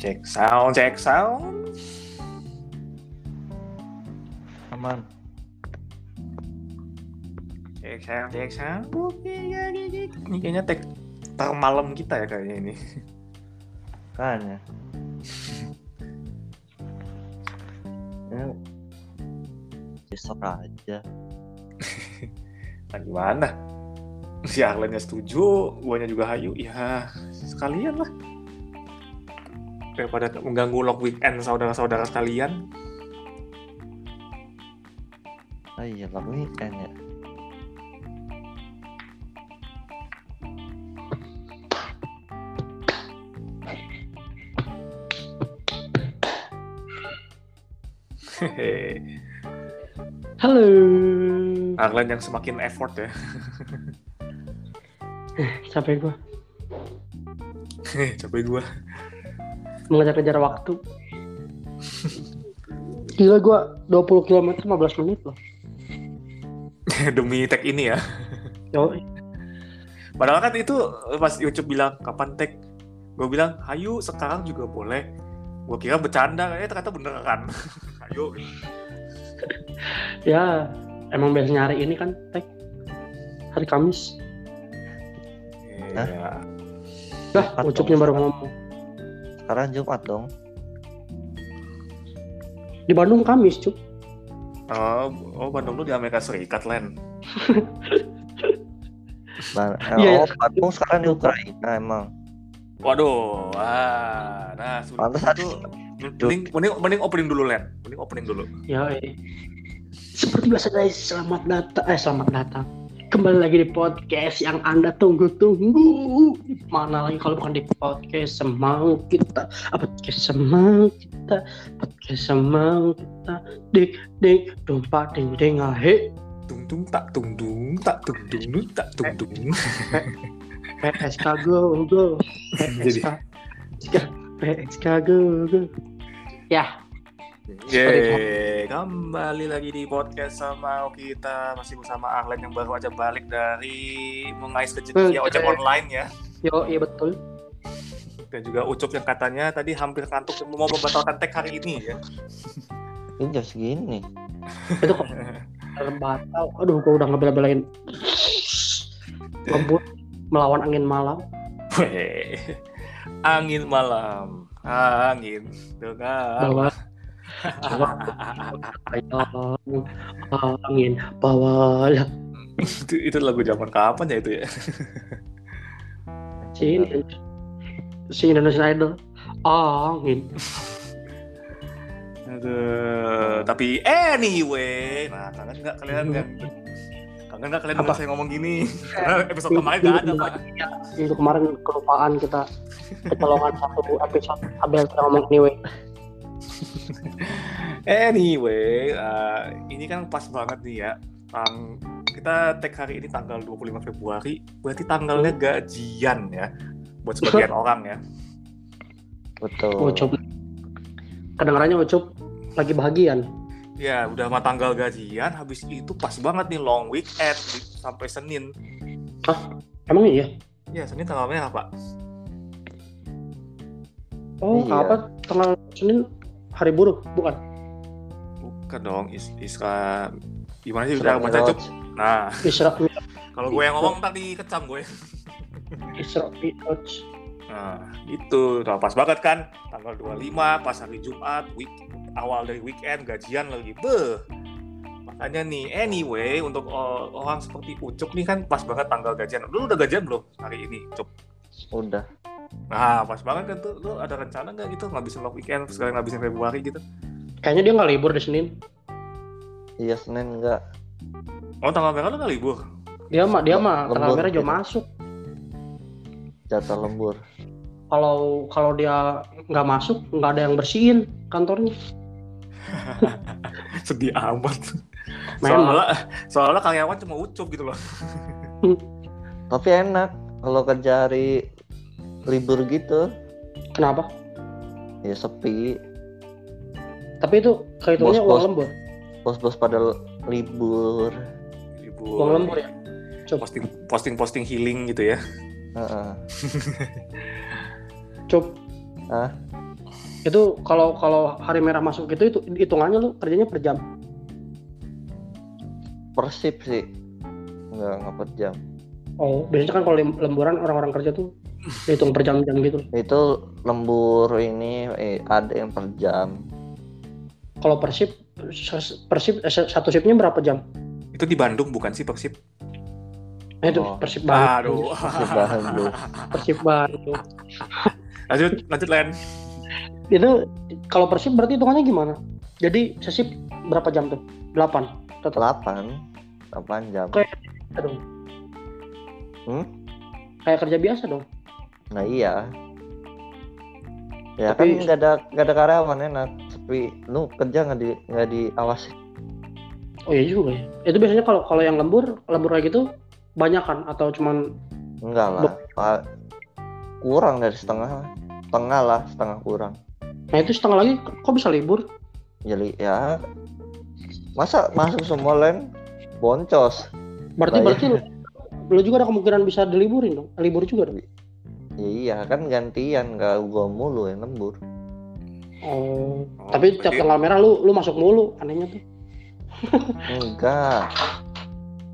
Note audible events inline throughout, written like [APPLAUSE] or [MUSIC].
Cek sound, cek sound. Aman. Cek sound, cek sound. Ya, ya, ya. Ini kayaknya tek termalam kita ya kayaknya ini. Kan ya. [LAUGHS] ya. Besok aja. Nah gimana? Si Arlennya setuju, guanya juga hayu. Ya sekalian lah. Daripada mengganggu log weekend saudara-saudara sekalian. Oh iya, lah weekend ya. Hehe. Halo. Arlen yang semakin effort ya. Capek gua [LAUGHS] Capek gua. Mengejar-kejar waktu. [LAUGHS] Gila gua 20 km 15 menit loh. [LAUGHS] Demi tag ini ya. Yo, Padahal kan itu pas Ucup bilang kapan tag, gue bilang hayu sekarang juga boleh. Gue kira bercanda, eh ternyata beneran. [LAUGHS] Hayu. ya emang biasanya hari ini kan tag hari Kamis. Iya. Dah, ucupnya baru ngomong. Sekarang Jumat dong. Di Bandung Kamis, Cuk. Oh, oh Bandung lu di Amerika Serikat, Len. Ban [LAUGHS] eh, Iya, oh, Bandung sekarang di Ukraina emang. Waduh, ah, nah sudah itu mending, mending, mending opening dulu, Len. Mending opening dulu. Ya. Seperti biasa guys, selamat datang. Eh, selamat datang. Kembali lagi di podcast yang Anda tunggu-tunggu. Mana lagi kalau bukan di podcast semau kita. Ah, Podcast semau kita. Podcast semau kita. Dik, dik, dompa, ding, ding, ahe. Tung tung tak tung dung tak tung dung tak tung dung. PSK go, go. PSK. PSK go, go. Ya, Yeay, kembali lagi di podcast sama kita masih bersama Arlen yang baru aja balik dari mengais rezeki ya, ojek online ya. yo, iya betul. Dan juga Ucup yang katanya tadi hampir kantuk mau membatalkan tag hari ini ya. Ini jam segini. [LAUGHS] Itu kok batal. Aduh, gua udah ngebela-belain ngebut melawan angin malam. Weh, angin malam, angin dengar. Angin bawa itu, itu lagu zaman kapan ya itu ya? si ini si Indonesian Idol angin Aduh, tapi anyway, nah kangen nggak kalian kan? Kangen nggak kalian Apa? dengar saya ngomong gini? Karena [LAUGHS] episode kemarin nggak ada pak. minggu kemarin kelupaan kita kecolongan satu episode Abel kita ngomong anyway [LAUGHS] Anyway, uh, ini kan pas banget nih ya. Tang kita tag hari ini tanggal 25 Februari, berarti tanggalnya gajian ya buat sebagian orang ya. Betul. Ucup kedengarannya Ucup lagi bahagian Ya, udah mah tanggal gajian, habis itu pas banget nih long weekend sampai Senin. emang iya Ya, Senin tanggal merah, Pak. oh Iya. apa tanggal Senin hari buruh bukan Bukan dong, is Isra gimana sih Isra cara baca Cuk? Nah, Isra [LAUGHS] kalau gue yang ngomong tadi kecam gue. [LAUGHS] Isra Mi'raj Nah, itu udah pas banget kan tanggal 25 pas hari Jumat, week awal dari weekend gajian lagi. Beh. Makanya nih, anyway untuk orang seperti Ucup nih kan pas banget tanggal gajian. Lu udah gajian belum hari ini, Cup? Udah. Nah, pas banget kan tuh. Lu ada rencana nggak gitu ngabisin long weekend sekalian ngabisin Februari gitu? kayaknya dia nggak libur di Senin Iya Senin enggak. Oh, tanggal merah lu nggak libur? dia mah dia mah tanggal merah jauh masuk Jatah lembur. kalau kalau dia nggak masuk nggak ada yang bersihin kantornya [LAUGHS] Sedih amat. Memang. Soalnya, soalnya karyawan cuma Ucup gitu loh. Tapi enak kalau kerja hari libur gitu. kenapa Ya sepi. tapi itu Bos-bos. uang lembur Bos-bos pada libur. Ibu uang lembur ya posting posting posting healing gitu ya. Heeh. [LAUGHS] Cup Hah? Itu kalau kalau hari merah masuk gitu itu hitungannya lu kerjanya per jam. Persib sih. Nggak nggak per jam. Oh, biasanya kan kalau lem- lemburan orang-orang kerja tuh dihitung per jam-jam gitu. Itu lembur ini eh, ada yang per jam. Kalau persib persib eh, satu shiftnya berapa jam? Itu di Bandung bukan sih Persib? Nah, itu Oh. persib Bandung. Aduh. Persib Bandung. [LAUGHS] Persib Bandung. lanjut, lanjut Len. Itu kalau persib berarti hitungannya gimana? Jadi sesip berapa jam tuh? 8 tetap 8 8 jam. dong. Hmm? Kayak kerja biasa dong. Nah iya. Ya Tapi- kan nggak ada nggak ada karyawan enak. Tapi lu kerja nggak di nggak diawasi. Oh iya juga ya. Itu biasanya kalau kalau yang lembur, lembur kayak gitu banyak kan atau cuman Enggak lah. Pak. Kurang dari setengah. Setengah lah, setengah kurang. nah itu setengah lagi kok bisa libur? Jadi ya masa masuk semua lain boncos. Berarti Bayar. berarti lu juga ada kemungkinan bisa diliburin dong. Libur juga dong. Ya, iya kan gantian nggak gua mulu yang lembur. Oh, Oh, tapi tiap tanggal merah lu lu masuk mulu anehnya tuh. [LAUGHS] Enggak.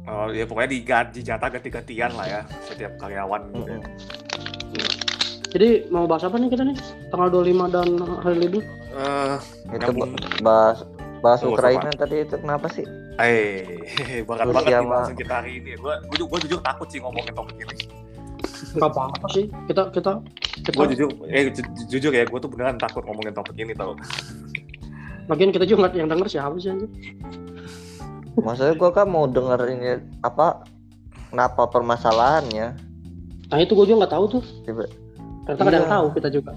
Oh, ya pokoknya diganti jatah ganti-gantian lah ya setiap karyawan gitu ya. Mm-mm. Jadi mau bahas apa nih kita nih? Tanggal 25 dan hari libur. Eh, Itu Nyambung. ba- bahas bahas Oh, Ukraina tadi itu kenapa sih? eh, [LAUGHS] berat Rusia banget nih bahasan kita hari ini. Gue gue jujur takut sih ngomongin topik ini. Enggak apa-apa sih. Kita kita kita Gue jujur, eh ju- ju- jujur ya, gue tuh beneran takut ngomongin topik ini tau. bagian kita juga nggak yang denger siapa sih anjir. Maksudnya gua kan mau denger ini apa kenapa permasalahannya? Nah, itu gue juga nggak tahu tuh. Tiba- Ternyata nggak ada yang Iya. tahu kita juga.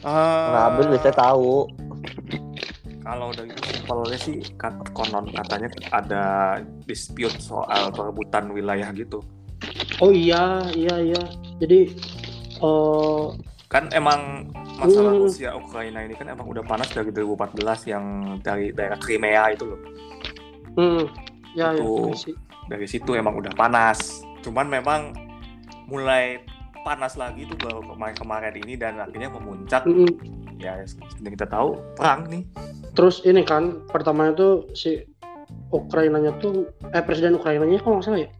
Nggak Abel bisa tahu. Kalau dari simpelnya sih konon katanya ada dispute soal perebutan wilayah gitu. Oh iya, iya, iya. Jadi eh Kan emang masalah Hmm. Rusia Ukraina ini kan emang udah panas dari 2014 yang dari daerah Crimea itu loh. hmm, ya, ya, Itu. sih. Dari situ emang udah panas. Cuman memang mulai panas lagi tuh baru kemarin-kemarin ini dan akhirnya memuncak Mm-mm. ya seperti kita tahu perang nih Terus ini kan pertamanya tuh si Ukrainanya tuh eh presiden Ukrainanya kok nggak salah ya?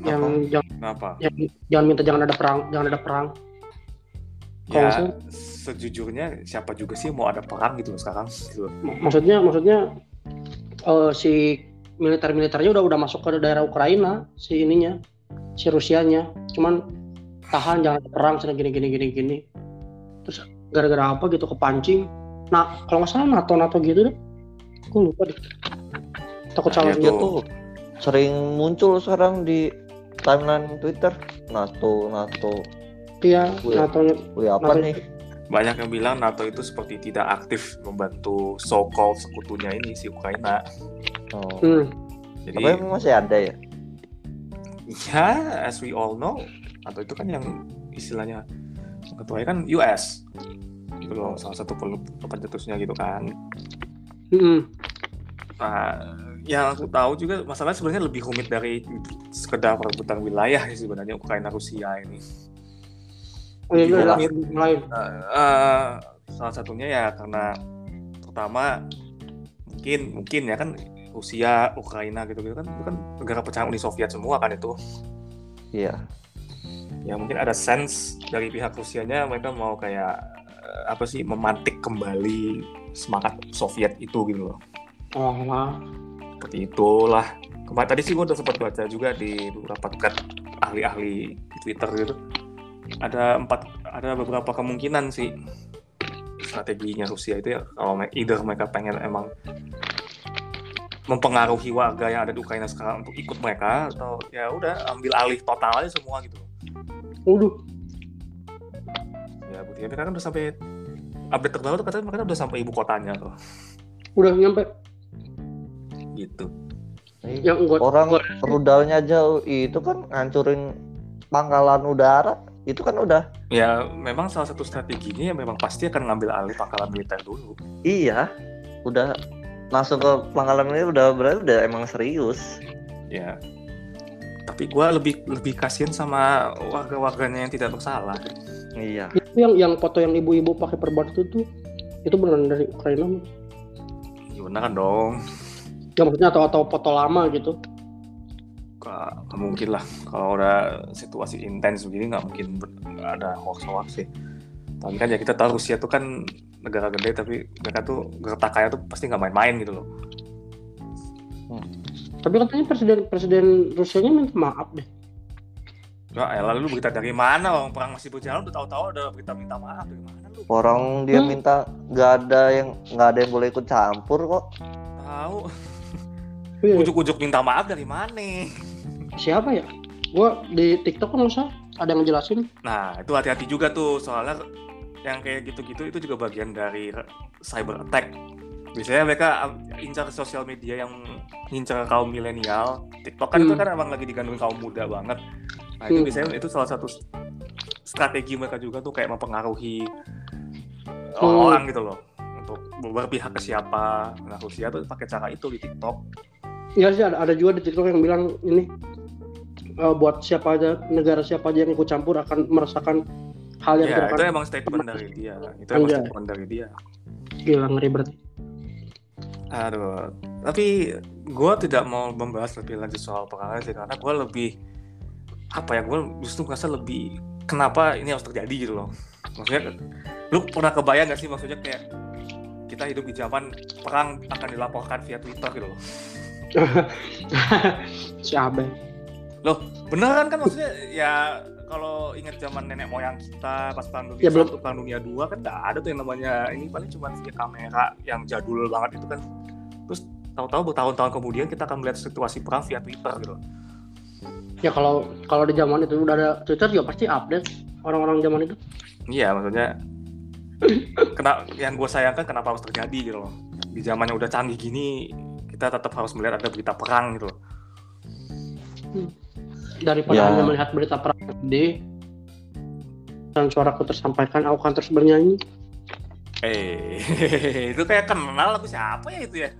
Yang jangan, kenapa yang jangan minta jangan ada perang, jangan ada perang. Kalau ya salah. sejujurnya siapa juga sih mau ada perang gitu sekarang gitu. Maksudnya maksudnya eh, si militer-militernya udah udah masuk ke daerah Ukraina si ininya si Rusianya cuman tahan jangan ada perang sana gini gini gini gini terus gara-gara apa gitu kepancing nah kalau nggak salah NATO NATO gitu deh gue lupa deh takut Nah, salah tuh. tuh sering muncul sekarang di timeline Twitter NATO NATO. iya Wih. NATO Wih apa NATO nih? banyak yang bilang NATO itu seperti tidak aktif membantu so-called sekutunya ini si Ukraina Oh. hmm. jadi Apa emang masih ada ya? ya as we all know NATO itu kan yang istilahnya ketuanya kan US itu loh salah satu pencetusnya gitu kan Hmm. Nah, yang aku tahu juga masalahnya sebenarnya lebih rumit dari sekedar perebutan wilayah sih sebenarnya Ukraina Rusia ini. Oh, iya, iya, lain Eh, eh, salah satunya ya karena pertama mungkin mungkin ya kan Rusia, Ukraina gitu-gitu kan itu kan negara pecahan Uni Soviet semua kan itu. Iya. Ya mungkin ada sense dari pihak Rusianya mereka mau kayak eh, apa sih memantik kembali semangat Soviet itu gitu loh. oh lah seperti itulah. Kemarin tadi sih gue udah sempat baca juga di beberapa thread ahli-ahli di Twitter gitu. Ada empat ada beberapa kemungkinan sih strateginya Rusia itu ya kalau either mereka pengen emang mempengaruhi warga yang ada di Ukraina sekarang untuk ikut mereka atau ya udah ambil alih total aja semua gitu. Waduh, ya buktinya mereka kan udah sampai update terbaru tuh katanya mereka udah sampai ibu kotanya tuh. Udah nyampe gitu. Yang gua orang gua- rudalnya jauh itu kan ngancurin pangkalan udara. Itu kan udah. Ya memang salah satu strateginya ya memang pasti akan ngambil alih pangkalan militer dulu. Iya. Udah langsung ke pangkalan ini udah berarti udah emang serius. Ya. Tapi gue lebih lebih kasihan sama warga-warganya yang tidak bersalah. Iya. Yang yang foto yang ibu-ibu pakai perban itu tuh itu beneran dari Ukraina Ya beneran dong. Ya maksudnya atau atau foto lama gitu Nggak nggak mungkin lah. Kalau udah situasi intens begini nggak mungkin nggak ada hoax-hoax sih. Tapi kan ya kita tahu Rusia tuh kan negara gede tapi mereka tuh gertakannya tuh pasti nggak main-main gitu loh. tapi katanya presiden presiden Rusianya minta maaf deh Ya elah lu berita dari mana orang perang masih berjalan udah tahu-tahu ada berita minta maaf dari mana lu? Orang dia Hmm. minta nggak ada yang nggak ada yang boleh ikut campur kok. Tahu. [LAUGHS] Iya. Ujuk-ujuk minta maaf dari mana? siapa ya gua di TikTok kan masa ada yang ngejelasin Nah, itu hati-hati juga tuh soalnya yang kayak gitu-gitu itu juga bagian dari cyber attack. Biasanya mereka um, incar sosial media yang ngincar kaum milenial. TikTok kan itu Hmm. kan emang lagi digandung kaum muda banget. Nah, itu Hmm. biasanya itu salah satu strategi mereka juga tuh kayak mempengaruhi Hmm. orang gitu loh untuk berpihak ke siapa. Nah, Rusia tuh pakai cara itu di TikTok. Ya sih ada, ada juga di TikTok yang bilang ini eh, buat siapa aja negara siapa aja yang ikut campur akan merasakan hal yang Ya, itu emang statement dari dia. Itu emang Anjay. statement dari dia. gila ngeri berarti Aduh, tapi gue tidak mau membahas lebih lanjut soal perkara sih karena gue lebih apa ya gue justru merasa lebih kenapa ini harus terjadi gitu loh. Maksudnya, lu pernah kebayang gak sih maksudnya kayak kita hidup di zaman perang akan dilaporkan via Twitter gitu loh. [LAUGHS] si Abe Loh, beneran kan maksudnya ya kalau ingat zaman nenek moyang kita pas perang dunia Ya, satu, perang dunia dua kan nggak ada tuh yang namanya ini paling cuma via kamera yang jadul banget itu kan. Terus tahu-tahu bertahun-tahun kemudian kita akan melihat situasi perang via Twitter gitu. ya kalau kalau di zaman itu udah ada Twitter juga pasti update orang-orang zaman itu Iya, maksudnya kena yang gue sayangkan kenapa harus terjadi gitu loh. Di zaman yang udah canggih gini kita tetap harus melihat ada berita perang gitu loh. daripada Ya. hanya melihat berita perang gede dan suaraku tersampaikan aku akan terus bernyanyi Eh, [LAUGHS] itu kayak kenal aku siapa ya itu ya?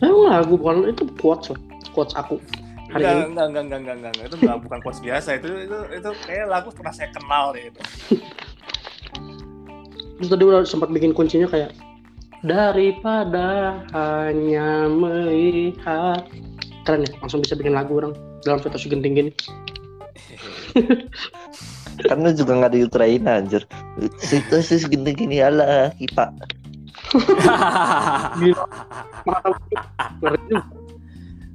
Emang lagu bukan itu quotes loh quotes aku hari Enggak, ini enggak, enggak, enggak, enggak, enggak, itu enggak bukan quotes biasa itu itu itu kayak lagu pernah saya kenal deh itu. terus tadi udah sempat bikin kuncinya kayak daripada hanya melihat keren ya langsung bisa bikin lagu orang dalam situasi genting gini lu juga nggak di Ukraina anjir. Situasi segini gini ala kipa. Juga. [LAUGHS]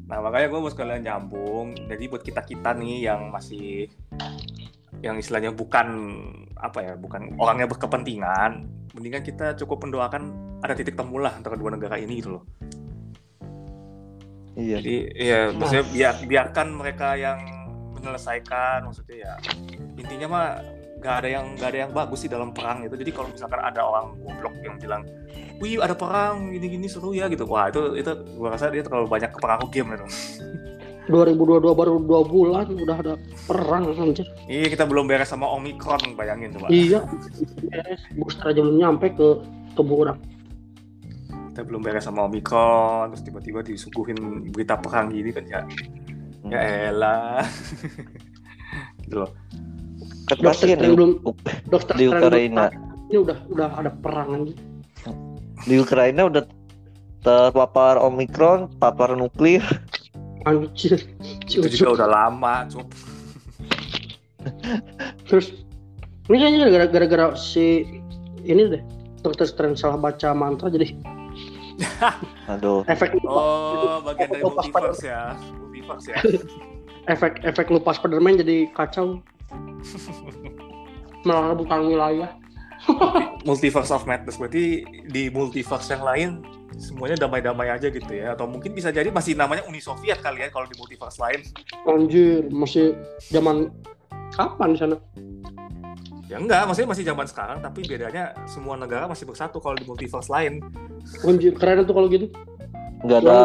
Nah makanya gue mau sekalian nyambung. Jadi buat kita kita nih yang masih yang istilahnya bukan apa ya, bukan orangnya berkepentingan, mendingan kita cukup mendoakan ada titik temu lah antara dua negara ini gitu loh. Iya. Jadi ya maksudnya biar biarkan mereka yang menyelesaikan maksudnya ya intinya mah nggak ada yang nggak ada yang bagus sih dalam perang itu. Jadi kalau misalkan ada orang goblok yang bilang, wih ada perang gini-gini seru ya gitu, wah itu itu gua rasa dia terlalu banyak kepengaruh game itu. [LAUGHS] 2022 baru dua bulan udah ada perang anjir Iya kita belum beres sama Omicron bayangin coba. iya Beres. booster aja belum nyampe ke tubuh orang Kita belum beres sama Omicron terus tiba-tiba disuguhin berita perang gini kan ya. Ya elah. [LAUGHS] gitu loh. Dokter yang belum dokter di Ukraina. ini udah udah ada perang anjir di Ukraina udah terpapar Omikron, papar nuklir. Anjir Itu juga udah lama, cup. [LAUGHS] terus ini kayaknya gara- gara-gara si ini deh dokter Strange salah baca mantra jadi [LAUGHS] Aduh. efek Oh, bagian dari Lupa multiverse ya. Multiverse ya. [LAUGHS] efek efek lupa Spiderman jadi kacau melabukan wilayah multiverse of madness berarti di multiverse yang lain semuanya damai-damai aja gitu ya. Atau mungkin bisa jadi masih namanya Uni Soviet kali ya kalau di multiverse lain. Anjir masih zaman kapan di sana? Ya enggak maksudnya masih zaman sekarang tapi bedanya semua negara masih bersatu kalau di multiverse lain. Anjir keren tuh kalau gitu. Nggak ada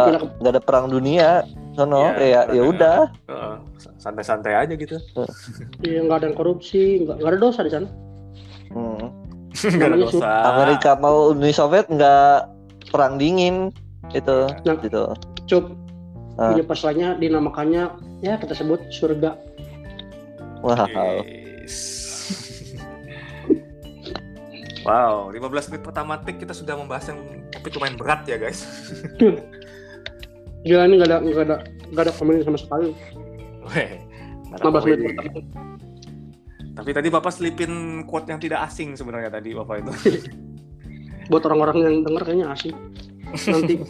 nggak ada perang dunia. Sono Iya, ya ya karena- udah. Heeh, santai-santai aja gitu. Iya nggak ada yang korupsi nggak nggak ada dosa di sana. Hmm. [LAUGHS] nggak ada dosa. Amerika mau Uni Soviet nggak perang dingin itu Nah. gitu. Ah. ini pasalnya dinamakannya ya kita sebut surga Wow. Yes. Wow, 15 menit pertama take kita sudah membahas yang topik lumayan berat ya guys. Gila ini gak ada gak ada gak ada komedi sama sekali. Weh, nggak ada 15 menit pertama. Tapi tadi Bapak selipin quote yang tidak asing sebenarnya tadi Bapak itu. [LAUGHS] Buat orang-orang yang denger kayaknya asing. Nanti [LAUGHS]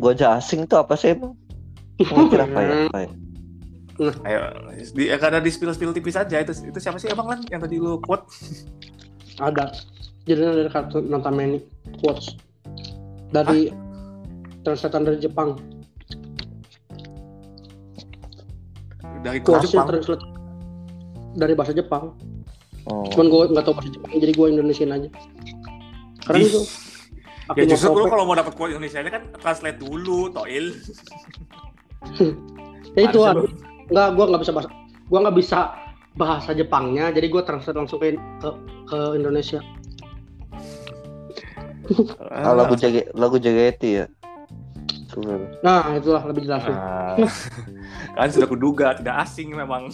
Gua aja asing tuh apa sih emang? Mau kira apa ya? Apa ya? Ayo, di, ya, karena di spill-spill tipis aja itu itu siapa sih Abang Lan yang tadi lu quote? [LAUGHS] ada. Jadinya dari kartu Natameni quotes dari translator dari Jepang. Dari quote Quotesnya Jepang. translate dari bahasa Jepang. Oh. Cuman gue nggak tahu bahasa Jepang, jadi gue Indonesian aja. Karena itu. Ya justru Akinosope- kalau mau dapat quote Indonesia kan translate dulu, Toil. [LAUGHS] ya itu Harusnya ah. lu- nggak gue nggak bisa bahasa gue nggak bisa bahasa Jepangnya jadi gue translate langsung ke ke, ke Indonesia Ah, lagu jaga lagu JGT ya. Nah itulah lebih jelas Ah, [LAUGHS] kan sudah kuduga tidak asing memang.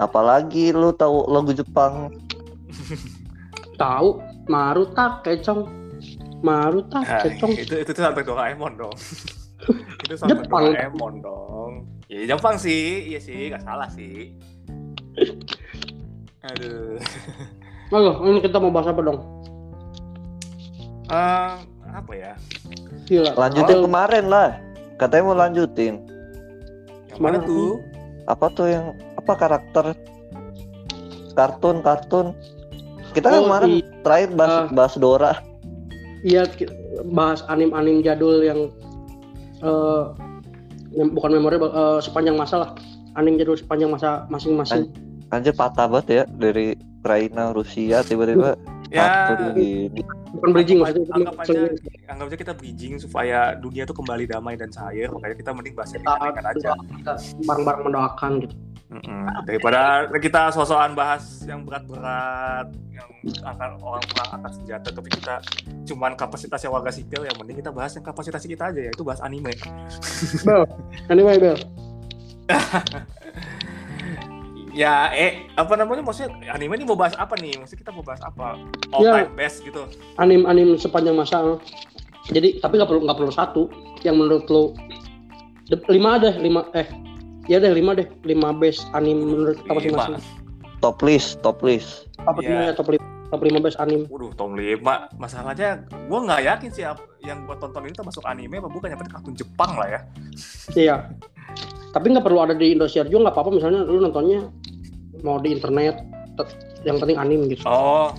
Apalagi lu tahu lagu Jepang? [LAUGHS] tahu Maruta kecong Maruta Ah, kecong itu itu tuh sampai Doraemon dong. [LAUGHS] itu sampai Jepang. Doraemon dong. Ya Jepang sih, iya sih, nggak salah sih. Aduh. [LAUGHS] Halo, ini kita mau bahas apa dong? Eh, apa ya? Gila. Lanjutin Oh, kemarin lah. Katanya mau lanjutin. Yang mana Mana? tuh? Apa tuh yang apa karakter kartun kartun? Kita kan Oh, kemarin i- terakhir bahas, Ah. bahas Dora. Iya, bahas anim-anim jadul yang eh yang bukan memori eh, sepanjang masa lah. Anim jadul sepanjang masa masing-masing. Anjir patah banget ya dari Ukraina, Rusia tiba-tiba Ya. Bukan bridging maksudnya. anggap aja, anggap aja kita bridging supaya dunia tuh kembali damai dan cair. Makanya kita mending bahas yang kita, ringan aja. kita bareng-bareng mendoakan gitu. Mm-mm. Daripada kita sosokan bahas yang berat-berat, yang akan orang perang angkat senjata, tapi kita cuman kapasitasnya warga sipil, yang mending kita bahas yang kapasitas kita aja, yaitu bahas anime. [LAUGHS] Bel, anyway Bel. [LAUGHS] Ya, eh, apa namanya? Maksudnya anime ini mau bahas apa nih? Maksudnya kita mau bahas apa? All Ya. time best gitu. anim-anim sepanjang masa. Jadi tapi nggak perlu nggak perlu satu. Yang menurut lo lima deh lima eh ya deh lima deh lima base anim menurut kita masing-masing. Top list, top list. Apa lima ya top lima top lima base anim. Waduh, Tom 5. Masalahnya gue nggak yakin sih yang gue tonton ini termasuk anime apa bukan, yang penting kartun Jepang lah ya. Iya. Tapi nggak perlu ada di Indosiar juga nggak apa-apa misalnya lu nontonnya mau di internet yang penting anim gitu. Oh,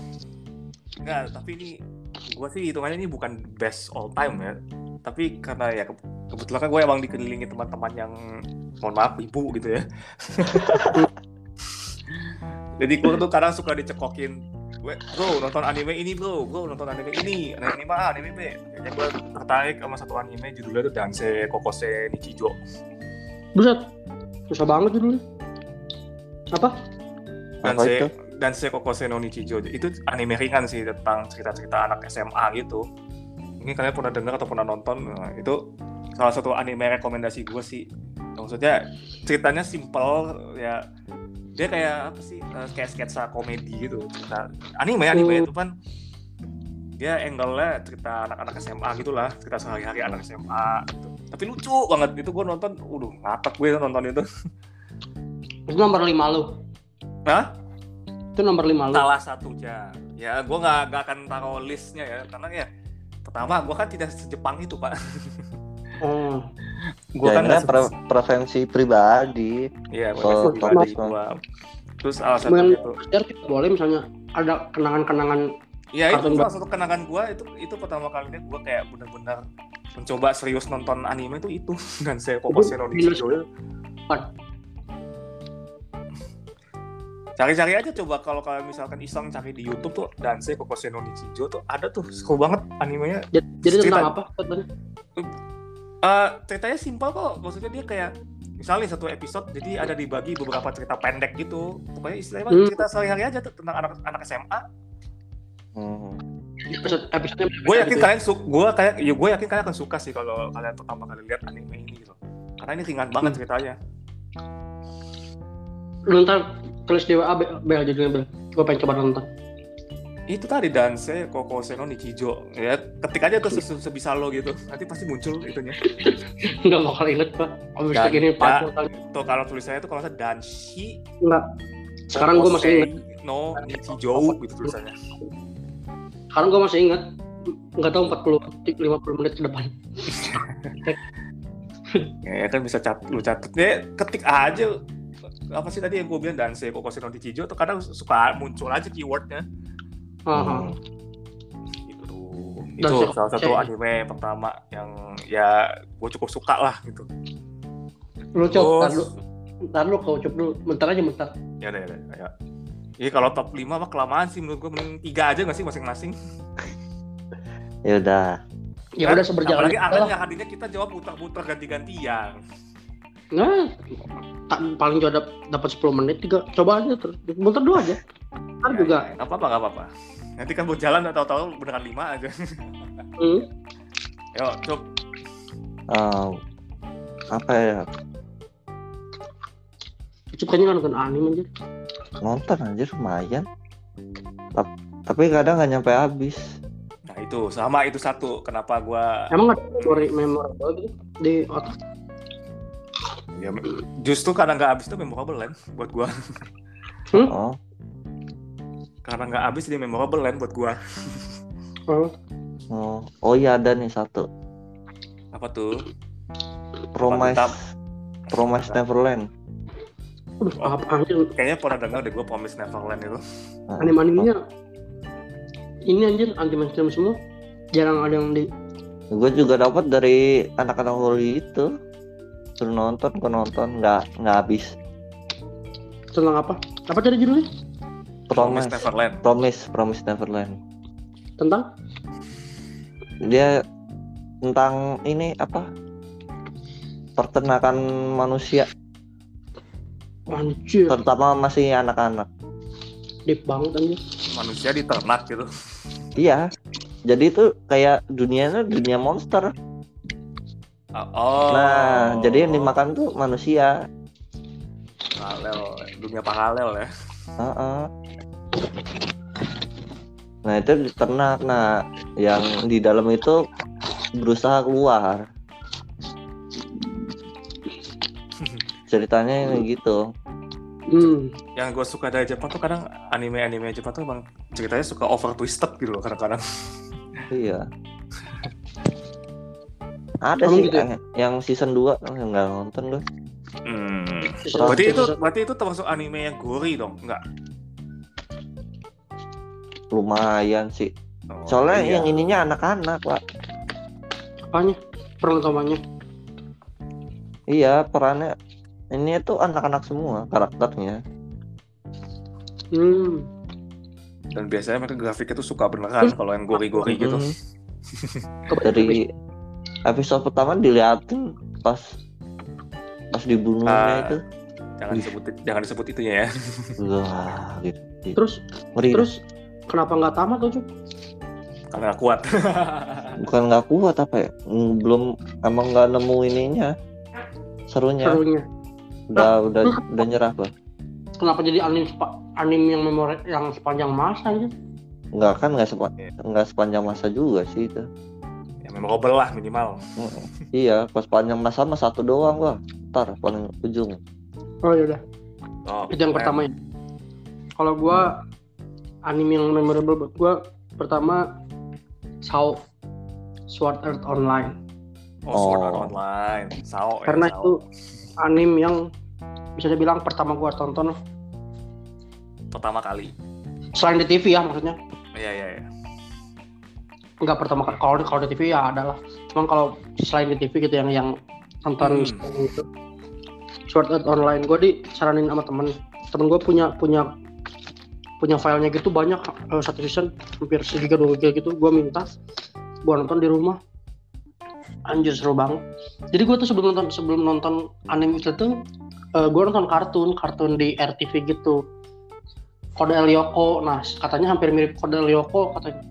enggak, tapi ini gue sih hitungannya ini bukan best all time ya. Tapi karena ya ke- kebetulan kan gue emang dikelilingi teman-teman yang mohon maaf ibu gitu ya. [LAUGHS] Jadi gue tuh kadang suka dicekokin gue bro nonton anime ini bro bro nonton anime ini anime A anime B kayaknya gue tertarik sama satu anime judulnya tuh Danse Kokose Nichijo Buset. Susah banget judulnya. Apa? Apa Danse itu? Danse Kokose no Nichijo itu anime ringan sih tentang cerita-cerita anak SMA gitu. Mungkin kalian pernah dengar atau pernah nonton Nah, itu salah satu anime rekomendasi gue sih. Maksudnya ceritanya simple ya dia kayak apa sih eh, kayak sketsa komedi gitu cerita anime anime Hmm. itu kan dia angle-nya cerita anak-anak SMA gitulah cerita sehari-hari anak SMA gitu. tapi lucu banget itu gue nonton udah ngakak gue nonton itu [LAUGHS] Itu nomor lima lu. Hah? Itu nomor lima lu. salah satunya ya gue nggak nggak akan taruh listnya ya karena ya pertama gue kan tidak sejepang itu pak [LAUGHS] Oh. Gue Ya, kan kan pre- preferensi pribadi. Iya, gue pribadi gua. Terus alasan Cuman- itu. Boleh misalnya ada kenangan-kenangan Ya itu salah satu kenangan gua itu itu pertama kalinya gua kayak benar-benar mencoba serius nonton anime itu itu [LAUGHS] dan saya Nichijo itu. Apa? Cari-cari aja coba kalau kalian misalkan iseng cari di YouTube tuh dan saya Kokose no Nichijo tuh ada tuh seru banget animenya. Jadi, jadi Cerita- tentang apa? Ceritanya? Eh ceritanya simpel kok, maksudnya dia kayak misalnya satu episode jadi ada dibagi beberapa cerita pendek gitu. Pokoknya istilahnya Hmm. cerita sehari-hari aja tuh tentang anak anak SMA. Hmm. Episode episode gue yakin kalian su gue kayak ya gue yakin kalian akan suka sih kalau kalian pertama kali lihat anime ini gitu karena ini ringan banget ceritanya Lu ntar tulis di WA Bel judulnya Bel. gue pengen coba nonton itu tadi danse Koko Seno Nichijo ya ketik aja tuh se- se- sebisa lo gitu. Nanti pasti muncul itunya. [LAUGHS] Nggak bakal inget pak. Abis Dan- gini ya. pak tuh kalau tulisannya tuh kalau saya danshi. Nggak sekarang gue masih inget no Nichijo gitu tulisannya. Sekarang gue masih inget nggak tahu 40 50 menit ke depan. [LAUGHS] Ya, ya kan bisa cat lu catet. Ya ketik aja. Apa sih tadi yang gue bilang danse Koko Seno Nichijo tuh kadang suka muncul aja keywordnya. Hmm. gitu. Tuh Dan itu saya- salah satu saya- anime pertama yang ya gue cukup suka lah gitu. Lu cok ntar Terus- lu ntar lu kau cok dulu. Bentar aja bentar. Ya deh ya deh, ya Iya kalau top 5 mah kelamaan sih menurut gue mending tiga aja gak sih masing-masing? Ya udah. ya udah seberjalan apalagi lah. yang hadinya kita jawab putar-putar ganti-gantian Nah, tak- paling juga dap- dapat 10 menit juga. Coba aja terus. Bentar dulu aja. Ntar Ya, juga. ya, nggak apa-apa nggak apa-apa nanti kan buat jalan atau tahu beneran lima aja Hmm. yuk cuk Eh, apa ya? Cukup kayaknya kan nonton anime aja. Nonton aja lumayan. Tap- Tapi kadang nggak nyampe habis. nah itu sama itu satu kenapa gua Emang ada memori memorable gitu di otak? Ya justru karena nggak habis itu memorable kan buat gua Oh, karena nggak habis jadi memorable kan buat gua Oh, oh, oh iya ada nih satu. apa tuh Promise, Mantap. Promise Neverland. aduh, Oh. apa anjir kayaknya pernah dengar deh gua Promise Neverland itu anime-animenya ini anjir anti mainstream semua. Jarang ada yang di Gue juga dapat dari anak-anak Woli itu. Suruh nonton, gue nonton nggak nggak habis. tentang apa? Apa tadi judulnya? Promise Promise, Neverland Promise, Promise Neverland. Tentang Dia tentang ini apa? Pertenakan manusia, anjir, terutama masih anak-anak. deep banget anjir. manusia diternak gitu Iya. Jadi itu kayak dunianya dunia monster. Oh Nah, jadi yang dimakan tuh manusia. paralel dunia paralel ya Heeh. Nah itu diternak. Nah yang di dalam itu berusaha keluar. Ceritanya ini gitu. Hmm. yang gue suka dari Jepang tuh kadang anime-anime Jepang tuh emang ceritanya suka over twisted gitu loh kadang-kadang Iya. Ada Emang sih gitu ya? yang, yang season 2 yang nggak nonton gue. hmm. Season- berarti itu berarti itu termasuk anime yang gory dong enggak Lumayan sih. Oh, Soalnya iya. yang ininya anak-anak, Pak. apanya? Perlengkapannya. Iya, perannya ini tuh anak-anak semua karakternya. Hmm. dan biasanya mereka grafiknya tuh suka beneran [LAUGHS] kalau yang gory-gory gitu Mm. Kebanyakan Dari episode pertama diliatin pas pas dibunuhnya Ah. itu. jangan Wih. disebut jangan disebut itunya ya [LAUGHS] Wah, gitu. Terus Ngeri. terus kenapa nggak tamat tuh Cuk? karena nggak kuat [LAUGHS] Bukan nggak kuat apa ya? Mm, Belum emang nggak nemu ininya. Serunya. serunya? Udah udah udah nyerah gua. Kenapa jadi anime sepa- anime yang memori yang sepanjang masa aja? Nggak kan nggak sepa- nggak sepanjang masa juga sih itu. Ya memorable lah minimal Mm. iya, pas sepanjang masa mah satu doang gua. Ntar paling ujung. Oh ya udah, oh, itu yang pertama ya. Kalau gua anime yang memorable buat gua pertama Sao Sword Art Online oh, Sword Art Oh. Online Sao ya, karena Sao. itu anime yang bisa dibilang pertama gua tonton pertama kali selain di TV ya maksudnya iya iya iya nggak pertama kali. Kalau kalau di TV ya adalah cuman kalau selain di TV gitu yang yang nonton Hmm. gitu Sword Art Online gue disaranin sama temen. Temen gue punya punya punya filenya gitu banyak. Eh, satu season hampir segiga dua giga gitu. Gue minta gue nonton di rumah. Anjir seru banget. Jadi gue tuh sebelum nonton sebelum nonton anime itu tuh gue nonton kartun kartun di RTV gitu. Kode Lyoko. Nah katanya hampir mirip Kode Lyoko katanya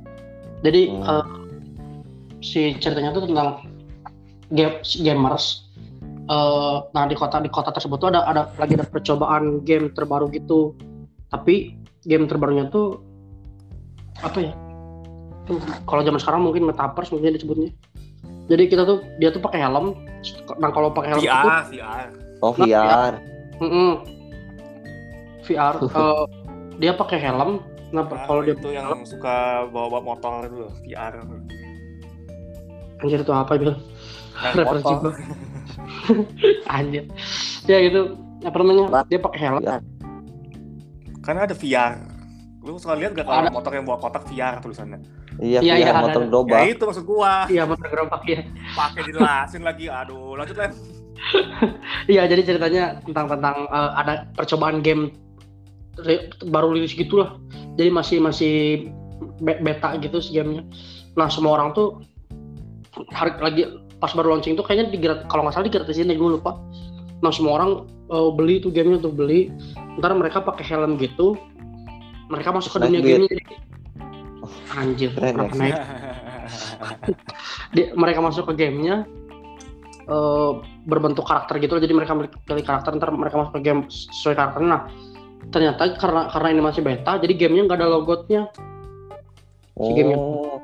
jadi Hmm. eh, si ceritanya tuh tentang game gamers Eh, nah di kota di kota tersebut tuh ada ada lagi ada percobaan game terbaru gitu tapi game terbarunya tuh apa ya? Kalau zaman sekarang mungkin metaverse mungkin disebutnya. Jadi kita tuh dia tuh pakai helm. Nah kalau pakai helm itu VR, VR. Oh VR. Mm-mm. VR [LAUGHS] eh, dia pakai helm. Nah, Ah, kalau dia itu yang suka bawa bawa motor itu loh, VR. anjir itu apa? Nah, Referensi motor. gua. [LAUGHS] Anjir. Ya gitu. Apa namanya? Dia pakai helm. VR. Karena ada VR. Lu suka lihat gak kalau Ada. motor yang bawa kotak VR tulisannya? Iya Iya, VR iya, motor ada. Ya itu maksud gua. Iya, motor gerobak ya. Pakai dijelasin lagi. Aduh, lanjut Len. [LAUGHS] Iya, jadi ceritanya tentang tentang eh, ada percobaan game baru rilis gitulah. Jadi masih masih be- beta gitu si gamenya. Nah, semua orang tuh hari lagi pas baru launching tuh kayaknya digrat kalau nggak salah digratisin deh gue lupa. Nah, semua orang eh, beli tuh gamenya tuh beli. Ntar mereka pakai helm gitu. Mereka masuk ke dunia jadi- Anjir, kenapa ya. naik? Di- mereka masuk ke gamenya eh, berbentuk karakter gitu jadi mereka pilih karakter ntar mereka masuk ke game sesuai karakternya nah ternyata karena karena ini masih beta jadi gamenya nggak ada logotnya si gamenya. Oh.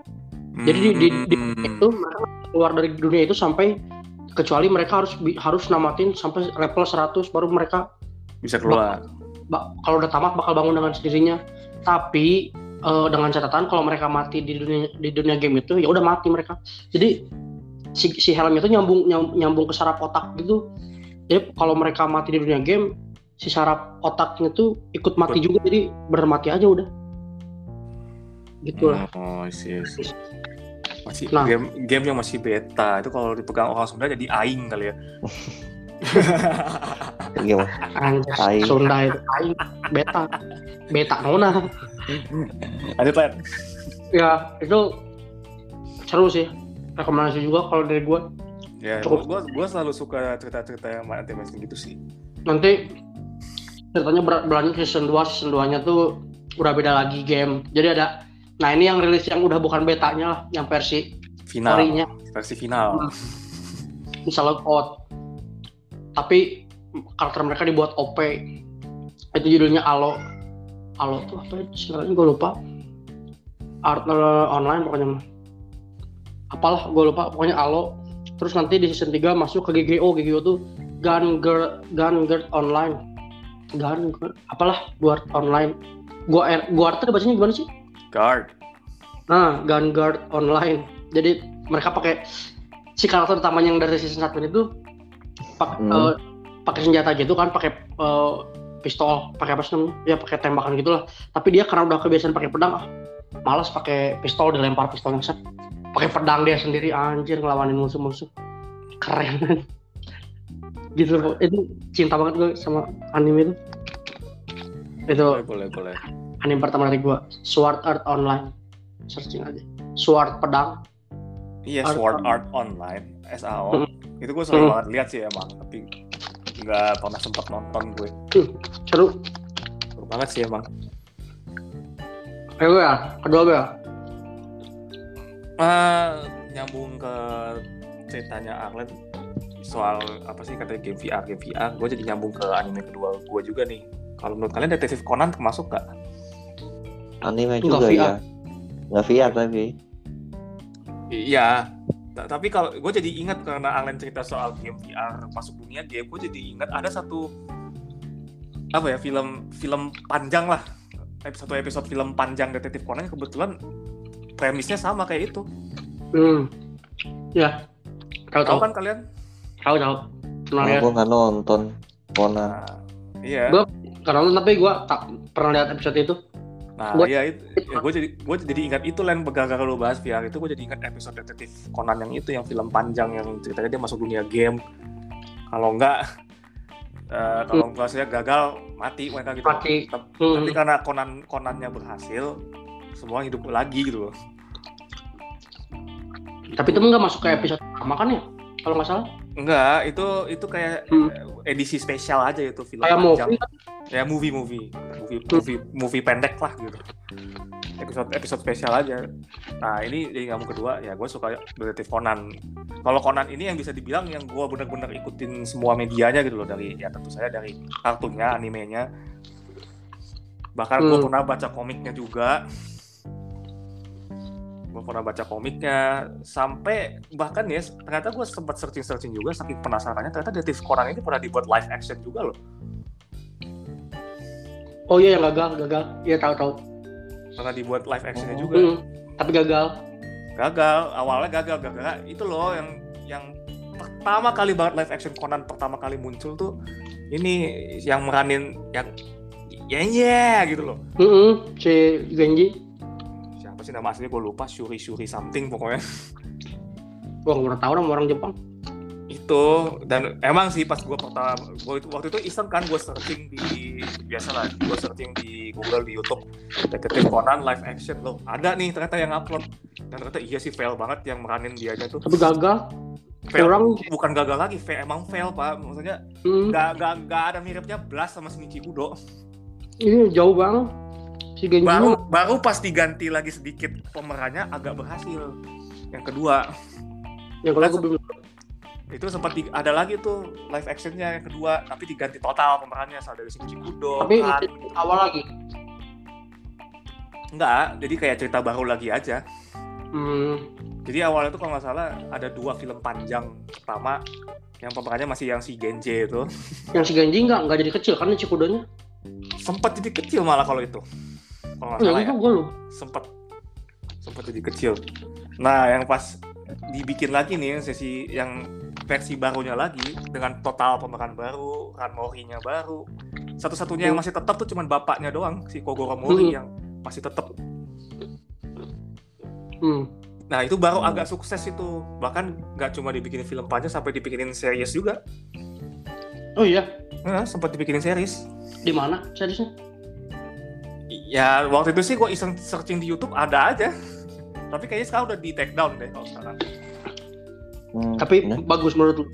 jadi di, di, di- Hmm. itu mereka keluar dari dunia itu sampai kecuali mereka harus harus namatin sampai level 100 baru mereka bisa keluar. ba- kalau udah tamat bakal bangun dengan sendirinya tapi eh, dengan catatan kalau mereka mati di dunia di dunia game itu ya udah mati mereka jadi si, si helm itu nyambung nyam- nyambung ke saraf otak gitu jadi kalau mereka mati di dunia game si saraf otaknya tuh ikut mati juga jadi bener mati aja udah gitu lah Oh, iya sih. Masih Nah. game game yang masih beta itu kalau dipegang orang Sunda jadi aing kali ya. [LAUGHS] Gimana? anjas Aing. Sunda itu aing beta beta nona Lanjut Len. ya itu seru sih rekomendasi juga kalau dari gue Ya, Cukup. gua, gua selalu suka cerita-cerita yang anti mainstream gitu sih. nanti ceritanya ber- berlanjut season 2 season 2 nya tuh udah beda lagi game. Jadi ada nah ini yang rilis yang udah bukan betanya lah yang versi Final, story-nya versi final. bisa logout tapi karakter mereka dibuat OP itu judulnya Alo. Alo tuh apa ya sebenarnya? Gue lupa. Art online pokoknya apalah gue lupa. Pokoknya Alo. Terus nanti di season 3 masuk ke GGO GGO tuh Gun Guard Gun Guard Online Guard- apalah Guard Online gua er, Guard tuh bacanya gimana sih Guard. Nah, Gun Guard Online. Jadi mereka pakai si karakter utamanya yang dari season 1 itu pak, Hmm. eh, pakai senjata gitu kan, pakai eh, pistol, pakai apa sih? Ya pakai tembakan gitu lah. Tapi dia karena udah kebiasaan pakai pedang, ah, malas pakai pistol dilempar pistolnya set. Pakai pedang dia sendiri anjir ngelawanin musuh-musuh. Keren. [LAUGHS] gitu loh. Itu cinta banget gue sama anime itu. Itu Boleh, boleh, boleh. anime pertama dari gua Sword Art Online searching aja Sword pedang Iya, Art Sword Art Online, SAO. Hmm. Itu gue sering Hmm. banget lihat sih emang, tapi nggak pernah sempat nonton gue. seru Seru banget sih emang. ayo gue ya kedua gue ya Ah, nyambung ke ceritanya Arlen soal apa sih katanya game VR, game VR. Gue jadi nyambung ke anime kedua gue juga nih. Kalau menurut kalian Detektif Conan termasuk gak? Anime Nggak juga VR. ya. Nggak VR tapi. Iya. Ta- Tapi kalau gue jadi ingat karena Arlen cerita soal game VR masuk dunia game, gue jadi ingat ada satu apa ya film film panjang lah satu episode film panjang detektif Conan yang kebetulan premisnya sama kayak itu hmm ya tahu kan kalian tahu tahu. Pernah lihat. Aku nggak nonton Conan. nah, iya. Gua- karena nonton tapi gue tak pernah lihat episode itu. Nah gua- iya itu. Ya, gue jadi gue jadi ingat itu lain gara-gara lu bahas VR itu gue jadi ingat episode detektif Conan yang itu yang film panjang yang ceritanya dia masuk dunia game. Kalau enggak [LAUGHS] eh, kalau enggak saya gagal mati mereka gitu. Mati. Tep- Hmm. tapi karena Conan Conannya berhasil semua hidup lagi gitu loh. Tapi itu nggak masuk ke episode pertama kan ya kalau nggak salah. Enggak itu itu kayak Hmm. eh, edisi spesial aja itu film kayak panjang. movie kan? Ya movie movie. Movie movie movie pendek lah gitu. Episode episode spesial aja. Nah ini jadi nyambung kedua ya gue suka detektif Conan. Kalau Conan ini yang bisa dibilang yang gue bener-bener ikutin semua medianya gitu loh dari ya tentu saja dari kartunnya animenya. Bahkan gue Hmm. pernah baca komiknya juga. gue pernah baca komiknya sampai bahkan ya ternyata gue sempat searching searching juga saking penasarannya ternyata Detektif Conan ini pernah dibuat live action juga loh Oh iya yang gagal, gagal. Iya tahu tahu. pernah dibuat live actionnya Oh. juga Hmm, tapi gagal. gagal awalnya gagal gagal itu loh yang yang pertama kali banget live action Conan pertama kali muncul tuh ini yang meranin yang ya ya gitu loh Hmm, si Genji. Sih nama aslinya gue lupa Shuri Shuri something pokoknya. Gua nggak pernah tahu nama orang Jepang. itu dan emang sih pas gue pertama gua itu waktu itu iseng kan gue searching di biasa lah gue searching di Google di YouTube detektif Conan live action loh ada nih ternyata yang upload. Dan ternyata iya sih fail banget yang meranin dia aja tuh. Tapi gagal. fail. Orang bukan gagal lagi fail emang fail pak. Maksudnya hmm, nggak nggak nggak ada miripnya Blast sama Shinichi Kudo ini jauh banget. Si Genji baru mah. baru pas diganti lagi sedikit pemerannya agak berhasil. Yang kedua. Yang kalau gue belum. Itu sempat di- ada lagi tuh live actionnya yang kedua tapi diganti total pemerannya asal dari Shinichi Kudo tapi itu awal lagi. enggak jadi kayak cerita baru lagi aja. Hmm, jadi awalnya tuh kalau nggak salah ada dua film panjang pertama yang pemerannya masih yang si Genji itu. Yang si Genji nggak nggak jadi kecil kan si kudanya. sempat jadi kecil malah kalau itu kalau nggak Oh, salah ya gue loh. sempat sempat jadi kecil. Nah, yang pas dibikin lagi nih sesi yang versi barunya lagi dengan total pemeran baru, Ranmori-nya baru. Satu-satunya yang masih tetap tuh cuman bapaknya doang, si Kogoro Mori Hmm. yang masih tetap. Hmm. Nah, itu baru Hmm. agak sukses itu. Bahkan nggak cuma dibikin film panjang sampai dibikinin series juga. Oh iya, Nah, sempat dibikinin series. di mana seriesnya? Ya, waktu itu sih gue iseng searching di YouTube ada aja. [LAUGHS] Tapi kayaknya sekarang udah di take down deh kalau sekarang. Hmm, Tapi nah, bagus menurut lu.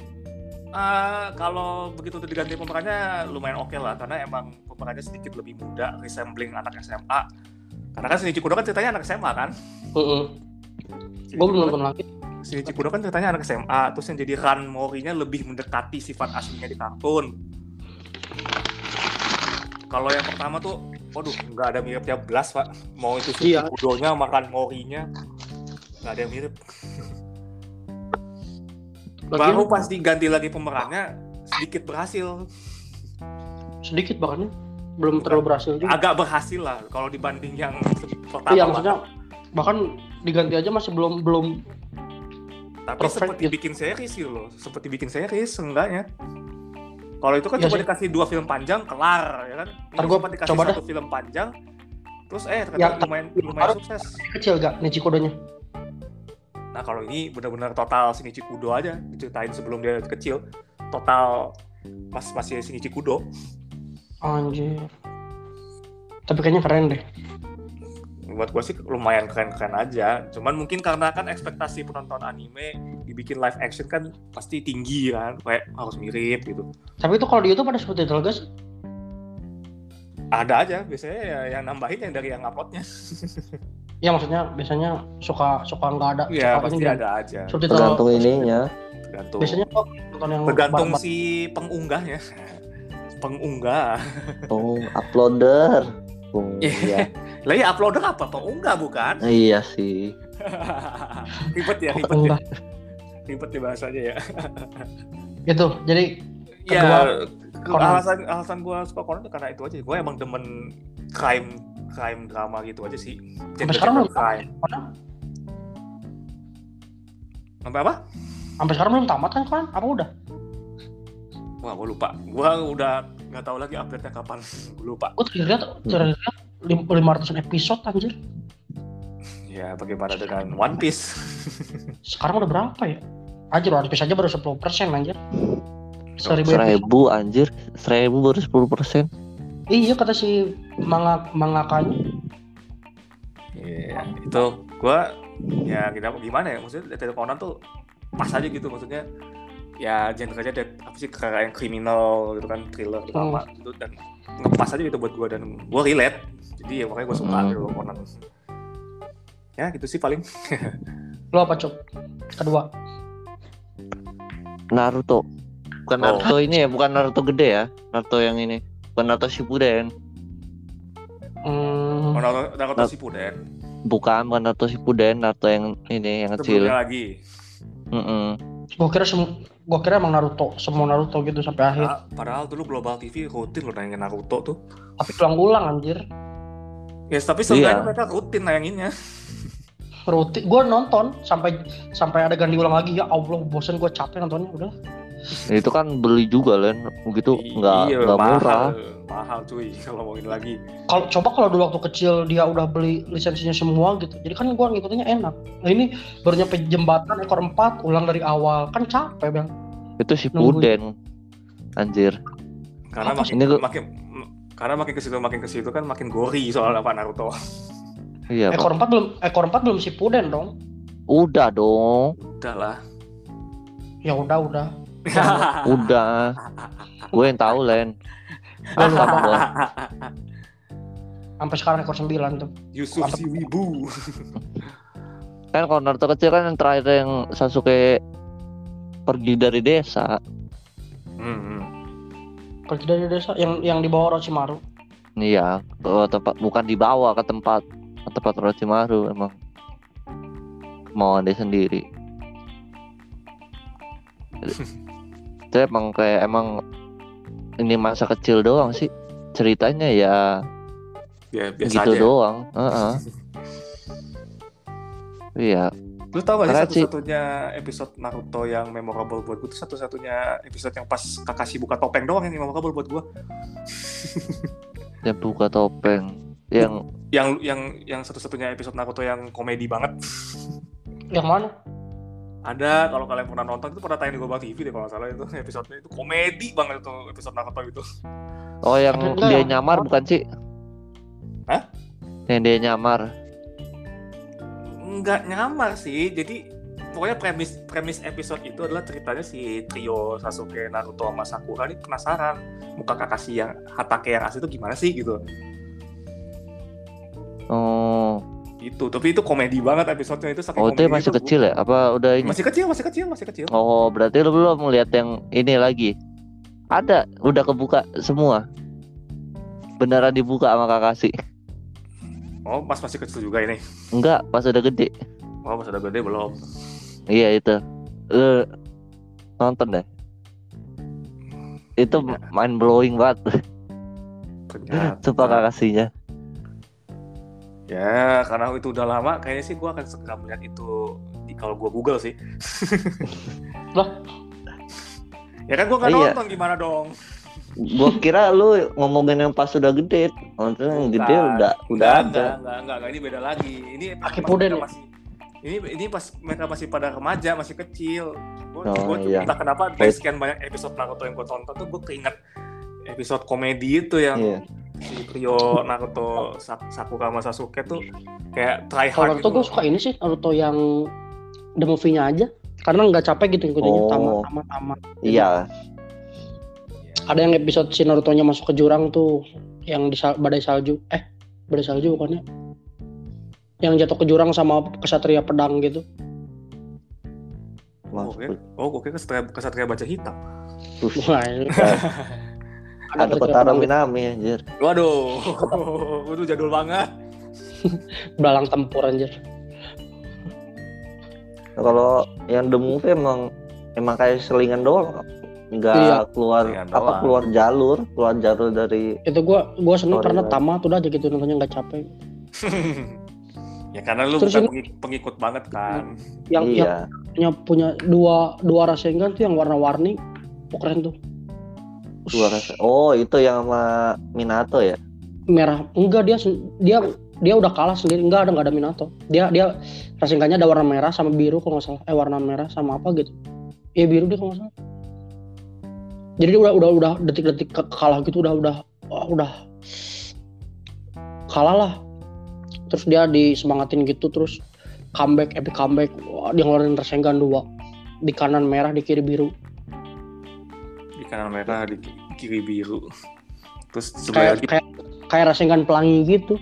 Ah, kalau begitu udah diganti pemerannya lumayan oke lah karena emang pemerannya sedikit lebih muda resembling anak SMA karena kan Shinichi Kudo kan ceritanya anak SMA kan Heeh. Shinichi Gue belum Kudo- nonton lagi. Shinichi Kudo kan ceritanya anak SMA terus yang jadi Ran Mori-nya lebih mendekati sifat aslinya di kartun kalau yang pertama tuh waduh nggak ada miripnya belas pak. Mau itu Shinichi Iya. Kudonya makan Mori-nya nggak ada yang mirip. Lagian baru pas diganti lagi pemerannya sedikit berhasil. Sedikit bahkan belum terlalu berhasil juga. agak berhasil lah kalau dibanding yang pertama Iya maksudnya bahkan diganti aja masih belum belum tapi perfect sempat gitu. dibikin series gitu loh. Seperti bikin series enggaknya kalau itu kan Iya cuma sih. dikasih dua film panjang kelar ya kan Ntar sempat dikasih coba satu film panjang terus eh Ya, ternyata tar- lumayan lumayan sukses kecil gak nih kodenya. nah kalau ini benar-benar total Shinichi Kudo aja diceritain sebelum dia kecil total pas masih Shinichi Kudo Anjir. Tapi kayaknya keren deh. Buat gue sih lumayan keren-keren aja cuman mungkin karena kan ekspektasi penonton anime dibikin live action kan pasti tinggi kan kayak harus mirip gitu Tapi itu kalau di YouTube ada subtitle guys. ada aja biasanya ya yang nambahin yang dari yang uploadnya Ya maksudnya biasanya suka suka nggak ada. ya suka pasti ini, ada aja Subtitle. tergantung ininya. tergantung Biasanya kok nonton yang tergantung bar- bar- si pengunggahnya [LAUGHS] pengunggah Oh, uploader. [LAUGHS] Oh, Iya. iya. Lah ya uploader apa? Pengunggah bukan? Iya sih. [LAUGHS] ribet ya ribet ya. Ribet ya bahasanya ya. [LAUGHS] Gitu. Jadi ya Kedua, alasan alasan gue suka Conan karena itu aja. Gue emang demen crime crime drama gitu aja sih. Sampai sekarang belum crime. Conan, sampai apa? Sampai sekarang belum tamat kan kan? Apa udah? wah gue lupa. Gue udah nggak tahu lagi update nya kapan. [LAUGHS] Gue lupa. Gue terakhir lihat terakhir lihat lim- 500 episode anjir. ya bagaimana dengan One Piece [LAUGHS] Sekarang udah berapa ya? Anjir, One Piece aja baru 10% anjir. Seribu. Seribu anjir, seribu baru sepuluh persen. Iya kata si manga mangakanya. Iya, itu gua ya kita gimana ya maksudnya Detektif Conan tuh pas aja gitu maksudnya ya genre-nya det- apa sih kayak yang kriminal gitu kan thriller drama gitu dan pas aja gitu buat gua dan gua relate jadi ya makanya gua suka Hmm. gitu Conan ya gitu sih paling [LAUGHS] Lo apa cok? Kedua. Naruto. Bukan Oh. Naruto ini ya, bukan Naruto gede ya. Naruto yang ini. Bukan Naruto Shippuden. Hmm, Oh, Naruto, Naruto Shippuden. Bukan bukan Naruto Shippuden, Naruto yang ini yang kecil. Lagi. Mm-mm. gua kira sem gua kira emang Naruto, semua Naruto gitu sampai akhir. Ah, padahal dulu Global TV rutin loh nayangin Naruto tuh. Tapi ulang-ulang anjir. Ya, tapi sebenarnya Iya. mereka rutin nayanginnya. [LAUGHS] Rutin, gua nonton sampai sampai ada ganti ulang lagi ya Allah, bosen gua capek nontonnya udah. Itu kan beli juga Len, begitu nggak iya, nggak mahal, murah. Mahal cuy [LAUGHS] kalau mau ini lagi. Kalau coba kalau dulu waktu kecil dia udah beli lisensinya semua gitu. Jadi kan gua ngikutinnya enak. Nah ini baru nyampe jembatan ekor 4 ulang dari awal. Kan capek, Bang. Itu Shippuden. Anjir. Karena makin Ini makin karena makin ke situ makin ke situ kan makin gori soal apa Naruto. Iya. Ekor 4 belum ekor 4 belum Shippuden dong. Udah dong. Udah lah. Ya udah udah. [LAUGHS] Udah. Gue yang tahu Len. Sampai sekarang ekor 9 tuh. Yusuf si Wibu. Kan kalau Naruto kecil kan yang terakhir yang Sasuke pergi dari desa. Hmm, hmm. Pergi dari desa yang yang dibawa Orochimaru. Iya, ke tempat bukan dibawa ke tempat ke tempat Orochimaru emang kemauan dia sendiri. [LAUGHS] Itu emang kayak emang ini masa kecil doang sih ceritanya ya Ya biasa gitu aja. doang. Heeh. [LAUGHS] Iya, Lu tau gak sih satu-satunya episode Naruto yang memorable buat gue tuh satu-satunya episode yang pas Kakashi buka topeng doang yang memorable buat gue. yang buka topeng, yang Yang yang yang satu-satunya episode Naruto yang komedi banget. Yang mana? Ada kalau kalian pernah nonton itu pernah tayang di Global TV deh kalau salah itu episodenya itu komedi banget itu episode Naruto itu. oh yang enggak, dia yang- nyamar bukan sih? Hah? Yang dia nyamar. Nggak nyamar sih. Jadi pokoknya premis premis episode itu adalah ceritanya si trio Sasuke, Naruto, sama Sakura ini penasaran muka Kakashi yang Hatake yang asli itu gimana sih gitu. Oh, Itu, tapi itu komedi banget episodenya itu saking oh itu masih tuh kecil ya? Apa udah ini? Masih kecil, masih kecil, masih kecil. Oh, berarti lu belum melihat yang ini lagi. Ada, udah kebuka semua. Beneran dibuka sama Kakashi. Oh, pas masih kecil juga ini. Enggak, pas udah gede. Oh, pas udah gede belum. Iya itu. Lu nonton deh. Itu Iya. mind blowing banget. Ternyata. [LAUGHS] Sumpah Kakashinya. Ya, karena itu udah lama, kayaknya sih gue akan segera melihat itu di kalau gue Google sih. [LAUGHS] Lah? ya kan gue nggak Iya. nonton gimana dong? Gua kira lu ngomongin yang pas udah gede. Maksudnya yang gede Bukan. udah udah ada. enggak, enggak, enggak, enggak, ini beda lagi. Ini mereka ya? masih ini ini pas mereka masih pada remaja, masih kecil. Gue Oh, gue iya. entah kenapa dari sekian banyak episode Naruto yang gue tonton tuh gue keinget episode komedi itu yang Iya. si trio Naruto, Sak- Sakura sama Sasuke tuh kayak try hard Naruto gitu. gue suka ini sih Naruto yang the movie-nya aja. Karena nggak capek gitu ngikutinnya Oh. tamat tamat tamat. Iya. Ada yang episode si Naruto-nya masuk ke jurang tuh yang di sal- badai salju. Eh, badai salju bukannya? Yang jatuh ke jurang sama kesatria pedang gitu. Oh, oke. Oh, gue kira kesatria, kesatria baca hitam. Wah, [LAUGHS] ini- Ada pedang gitu. Minami anjir. Waduh, [LAUGHS] itu jadul banget. [LAUGHS] Belalang tempur anjir. Kalau yang the movie emang emang kayak selingan doang. Enggak Iya. keluar apa doang. keluar jalur, keluar jalur dari Itu gua gua seneng Sorry, karena tamat udah aja gitu nontonnya nggak capek. [LAUGHS] ya karena lu Terus bukan ini- pengik- pengikut banget kan. Yang yang iya. punya punya dua dua Rasengan tuh yang warna-warni. Oh, keren tuh. Dua rasa. Oh, itu yang sama Minato ya? merah enggak dia dia dia udah kalah sendiri enggak ada nggak ada Minato dia dia Rasengannya ada warna merah sama biru kalau nggak salah eh warna merah sama apa gitu iya biru dia kalau nggak salah jadi dia udah udah udah detik-detik kalah gitu udah udah wah, udah kalah lah terus dia disemangatin gitu terus comeback epic comeback wah, dia ngeluarin Rasengan dua di kanan merah di kiri biru Di kanan merah, di ki- kiri biru. Terus sebelah kayak lagi. kayak kayak Rasengan pelangi gitu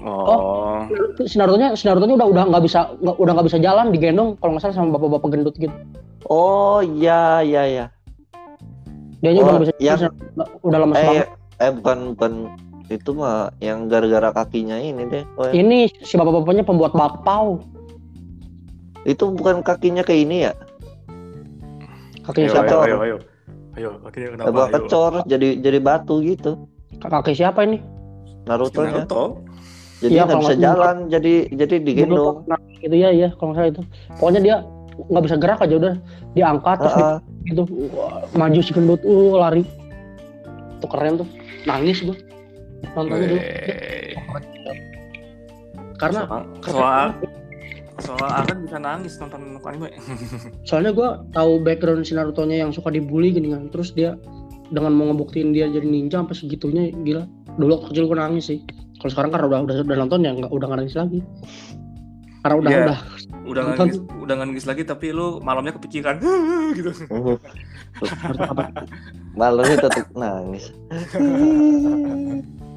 Oh. si Naruto-nya si Naruto-nya udah udah nggak bisa nggak- udah nggak bisa jalan digendong kalau nggak salah sama bapak-bapak gendut gitu Oh, iya iya iya. Dia udah Oh, nggak bisa yang- udah lemas Eh banget eh bukan bukan itu mah yang gara-gara kakinya ini deh. Oh, Ini si bapak-bapaknya pembuat bakpao. itu bukan kakinya kayak ini ya? Kakinya Ayo, siapa? ayo, Kecor. ayo, ayo. Ayo, akhirnya kenapa? Coba Ayo. kecor jadi jadi batu gitu. Kaki siapa ini? Naruto. Naruto. Jadi Iya, nggak bisa jalan, jadi jadi digendong. Nah, gitu ya, ya kalau nggak salah itu. Pokoknya dia nggak bisa gerak aja udah diangkat terus Ah, ah. gitu maju si gendut uh lari. Tuh keren tuh. Nangis gua. Nontonnya dulu karena soal soal Akan bisa nangis nonton anime. [LAUGHS] soalnya gua tahu background si Naruto nya yang suka dibully gini kan. Terus dia dengan mau ngebuktiin dia jadi ninja sampai segitunya gila. Dulu waktu kecil gua nangis sih. Kalau sekarang karena udah udah, udah nonton ya nggak udah nggak nangis lagi karena udah Iya. udah Udah nangis, udah nggak nangis lagi tapi lu malamnya kepikiran [LAUGHS] gitu. [LAUGHS] Apa Malamnya tetap nangis. [LAUGHS]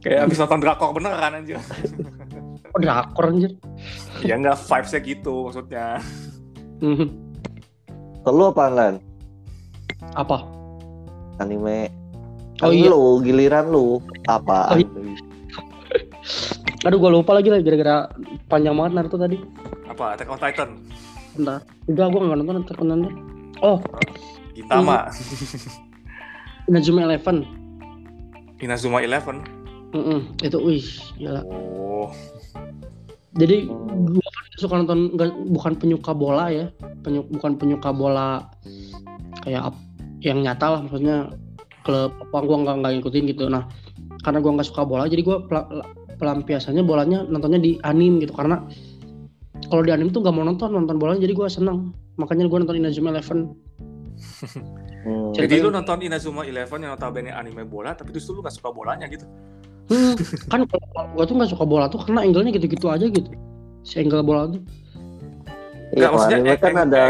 Kayak abis nonton drakor beneran anjir. oh, drakor anjir ya enggak vibes-nya gitu maksudnya. Mhm. Kalau apa lan? apa Anime. Oh, Kan iya. Lu giliran lu apa? Oh, iya. Aduh gua lupa lagi lah gara-gara panjang banget Naruto tadi. Apa Attack on Titan? bentar. Udah gua nggak nonton nonton nonton oh. Gintama, Inazuma Eleven. Inazuma Eleven. Mm-mm, itu wih gila. Oh, jadi gua kan suka nonton nggak- bukan penyuka bola ya. Penyu- bukan penyuka bola kayak yang nyata lah maksudnya klub apa gua nggak nggak ngikutin gitu. Nah karena gua nggak suka bola jadi pela- pelampiasannya bolanya nontonnya di anim gitu. Karena kalau di anim tuh nggak mau nonton nonton bolanya jadi gua seneng. Makanya gua nonton Inazuma Eleven. [LAUGHS] Hmm. jadi lu nonton Inazuma Eleven yang notabene anime bola, tapi justru lu gak suka bolanya gitu. Hmm, kan kalau gua tuh nggak suka bola tuh karena angle-nya gitu-gitu aja gitu. Si angle bola tuh. Iya, maksudnya anime kan ada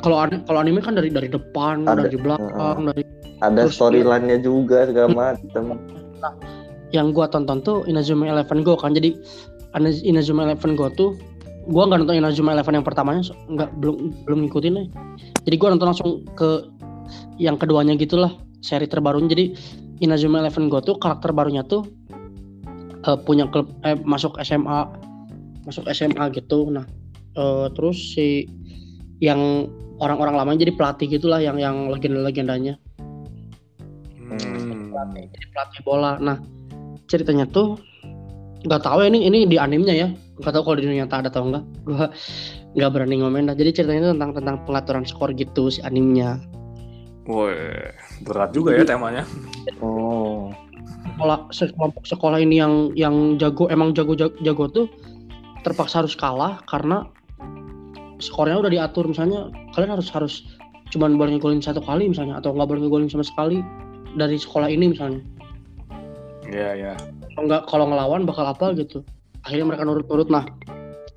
kalau anime kalau anime kan dari dari depan Ada, dari belakang dari ada storyline-nya juga segala macam. Yang gua tonton tuh Inazuma Eleven Go kan. Jadi Inazuma Eleven Go tuh gua nggak nonton Inazuma Eleven yang pertamanya nggak belum belum ngikutin nih. Jadi gua nonton langsung ke yang keduanya gitulah seri terbarunya. Jadi Inazuma Eleven Go tuh karakter barunya tuh eh, punya klub eh, masuk SMA masuk SMA gitu. Nah eh, terus si yang orang-orang lamanya jadi pelatih gitulah yang yang legenda-legendanya. Hmm. jadi pelatih bola. Nah ceritanya tuh nggak tahu ya ini ini di animenya ya. Nggak tahu kalau di dunia nyata ada atau enggak. [LAUGHS] Gua nggak berani ngomen dah. Jadi ceritanya tuh tentang tentang pengaturan skor gitu si animenya. Woi, berat juga ya temanya. [LAUGHS] Oh. Sekolah sekelompok sekolah ini yang yang jago emang jago jago, jago tuh terpaksa harus kalah karena skornya udah diatur misalnya kalian harus harus cuman boleh ngegolin satu kali misalnya atau nggak boleh ngegolin sama sekali dari sekolah ini misalnya Iya, iya. kalau nggak kalau ngelawan bakal apa gitu. Akhirnya mereka nurut-nurut nah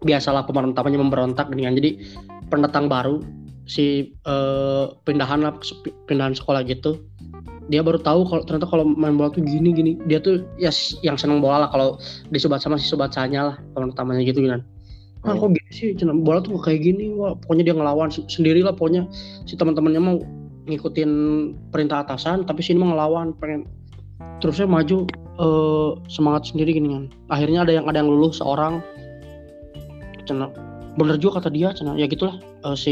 biasalah pemeran utamanya memberontak dengan jadi pendatang baru si eh, pindahan lah pindahan sekolah gitu dia baru tahu kalau ternyata kalau main bola tuh gini gini. Dia tuh ya yang seneng bola lah kalau disobat sama si sobat sanya lah pemeran utamanya gitu kan. Ah Hmm. kok gini sih? Bola tuh kayak gini wah pokoknya dia ngelawan se- sendiri lah pokoknya. Si teman-temannya mau ngikutin perintah atasan tapi sini mau ngelawan pengen terusnya maju eh, semangat sendiri gini kan akhirnya ada yang ada yang lulus seorang. Cina bener juga kata dia cina. Ya gitulah Eh, si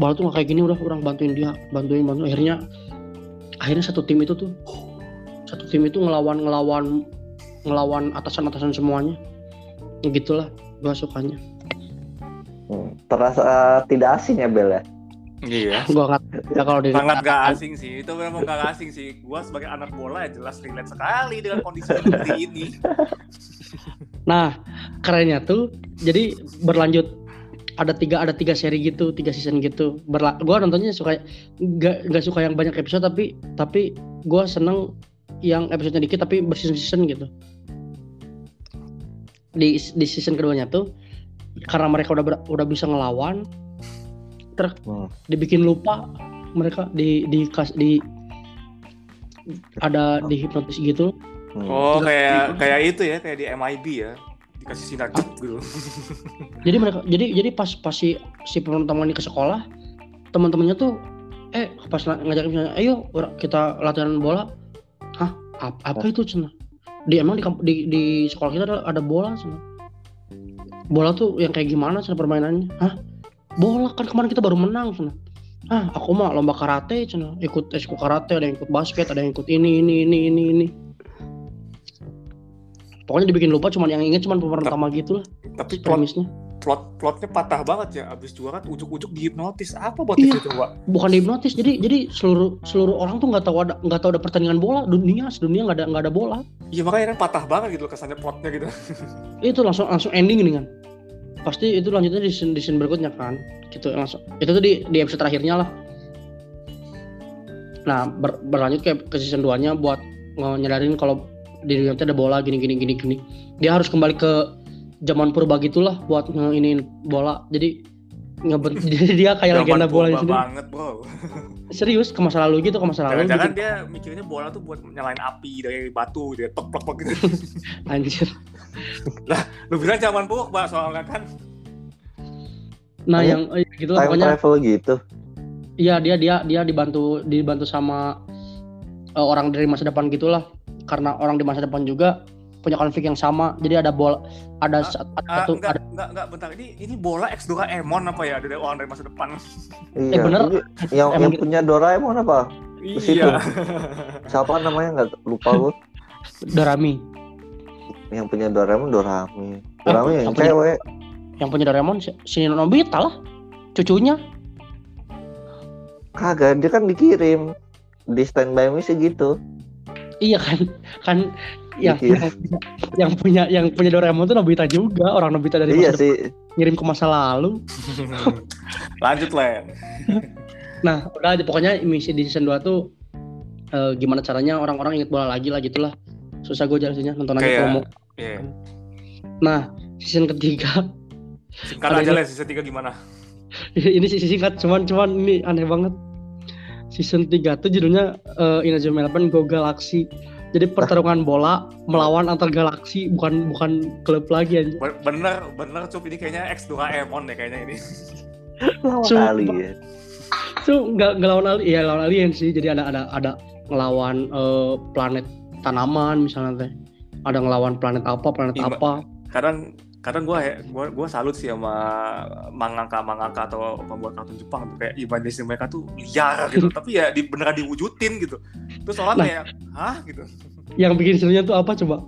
bola tuh kayak gini udah orang bantuin dia bantuin bantuin. Akhirnya akhirnya satu tim itu tuh satu tim itu ngelawan ngelawan ngelawan atasan atasan semuanya. Ya gitulah gua sukanya. Hmm. Terasa tidak asing ya Bel ya? Iya. [LAUGHS] gua nggak ya kalau di Sangat gak asing sih. Itu memang gak asing sih. Gua sebagai anak bola ya jelas relate sekali dengan kondisi seperti [LAUGHS] ini. Nah, kerennya tuh jadi berlanjut ada tiga ada tiga seri gitu, tiga season gitu. Berla gua nontonnya suka nggak nggak suka yang banyak episode tapi tapi gua seneng yang episodenya dikit tapi berseason season gitu. Di di season keduanya tuh karena mereka udah udah bisa ngelawan, ter Hmm. dibikin lupa mereka di di kas di ada di hipnotis gitu. Hmm. Oh, kayak kayak itu ya, kayak di MIB ya. Dikasih sinar jet gitu. [LAUGHS] jadi mereka jadi jadi pas pas si si utama ini ke sekolah teman-temannya tuh eh pas ngajakin misalnya ayo kita latihan bola. Hah? Apa, apa itu cina? Di emang di, di di sekolah kita ada, ada bola cina. Bola tuh yang kayak gimana cina permainannya? Hah bola kan kemarin kita baru menang cina ah aku mah lomba karate cina ikut ekskul karate ada yang ikut basket ada yang ikut ini ini ini ini ini pokoknya dibikin lupa cuman yang inget cuman pemeran utama gitu lah Tapi plot premisnya plot plotnya patah banget ya. Abis juara ujuk-ujuk dihipnotis. Apa buat Iya. itu coba? bukan dihipnotis jadi jadi seluruh seluruh orang tuh nggak tahu ada nggak tahu ada pertandingan bola dunia sedunia nggak ada nggak ada bola Iya makanya kan patah banget gitu kesannya plotnya gitu. itu langsung langsung ending gini kan pasti itu lanjutnya di scene, di scene berikutnya kan. Gitu langsung. Itu tuh di di episode terakhirnya lah. Nah ber- berlanjut ke ke season 2 nya buat nyadarin kalau di dunia ada bola gini gini gini gini. Dia harus kembali ke zaman purba gitulah buat ngeinin bola. Jadi ngebet [LAUGHS] jadi dia kayak legenda Zaman bola sendiri banget bro. [LAUGHS] serius ke masa lalu gitu ke masa lalu Jangan-jangan gitu. dia mikirnya bola tuh buat nyalain api dari batu dia tok tok tok gitu. [LAUGHS] anjir Lu bilang zaman purba soalnya kan. nah yang eh, gitu lah Time pokoknya travel gitu. Iya dia dia dia dibantu dibantu sama eh, orang dari masa depan gitulah karena orang di masa depan juga punya konflik yang sama jadi ada bola ada Ah, Ah, satu enggak, ada enggak, enggak, bentar. Ini ini bola X Doraemon apa ya? Ada orang dari masa depan. Iya. bener. tapi Yang Emang yang gitu. punya Doraemon apa? situ. Iya. [LAUGHS] Siapa namanya nggak lupa gue. Dorami Yang punya Doraemon Dorami. Ah, Dorami yang yang punya- cewek. yang punya Doraemon si, Nobita lah cucunya Kagak, dia kan dikirim di standby me sih gitu. iya kan kan yang, Iya. yang yang punya yang punya Doraemon tuh Nobita juga orang Nobita dari Iya masa depan sih. ngirim ke masa lalu [LAUGHS] Lanjut Len. [LAUGHS] nah udah aja pokoknya misi di season 2 tuh eh, gimana caranya orang-orang inget bola lagi lah gitulah susah gue jelasinnya nonton aja mau Iya. Nah, season ketiga Singkat aja Len, season 3 gimana? [LAUGHS] ini sih singkat cuman cuman ini aneh banget. Season 3 tuh judulnya uh, Inazuma Eleven Go Galaxy. Jadi pertarungan bola melawan antar galaksi bukan bukan klub lagi anjir. Be- Bener, bener Cup. Ini kayaknya X Doraemon deh kayaknya ini. [LAUGHS] Lawan Sumpah. alien. Itu nggak nggak lawan alien, ya lawan alien sih. Jadi ada ada ada ngelawan eh, planet tanaman misalnya teh. Ada ngelawan planet apa, planet Iya, apa. Kadang kadang gua gua gua salut sih sama mangaka mangaka atau pembuat kartun Jepang tuh kayak imajinasi mereka tuh liar gitu [LAUGHS] tapi ya di, beneran diwujudin gitu terus orang Nah. kayak hah gitu Yang bikin serunya tuh apa coba?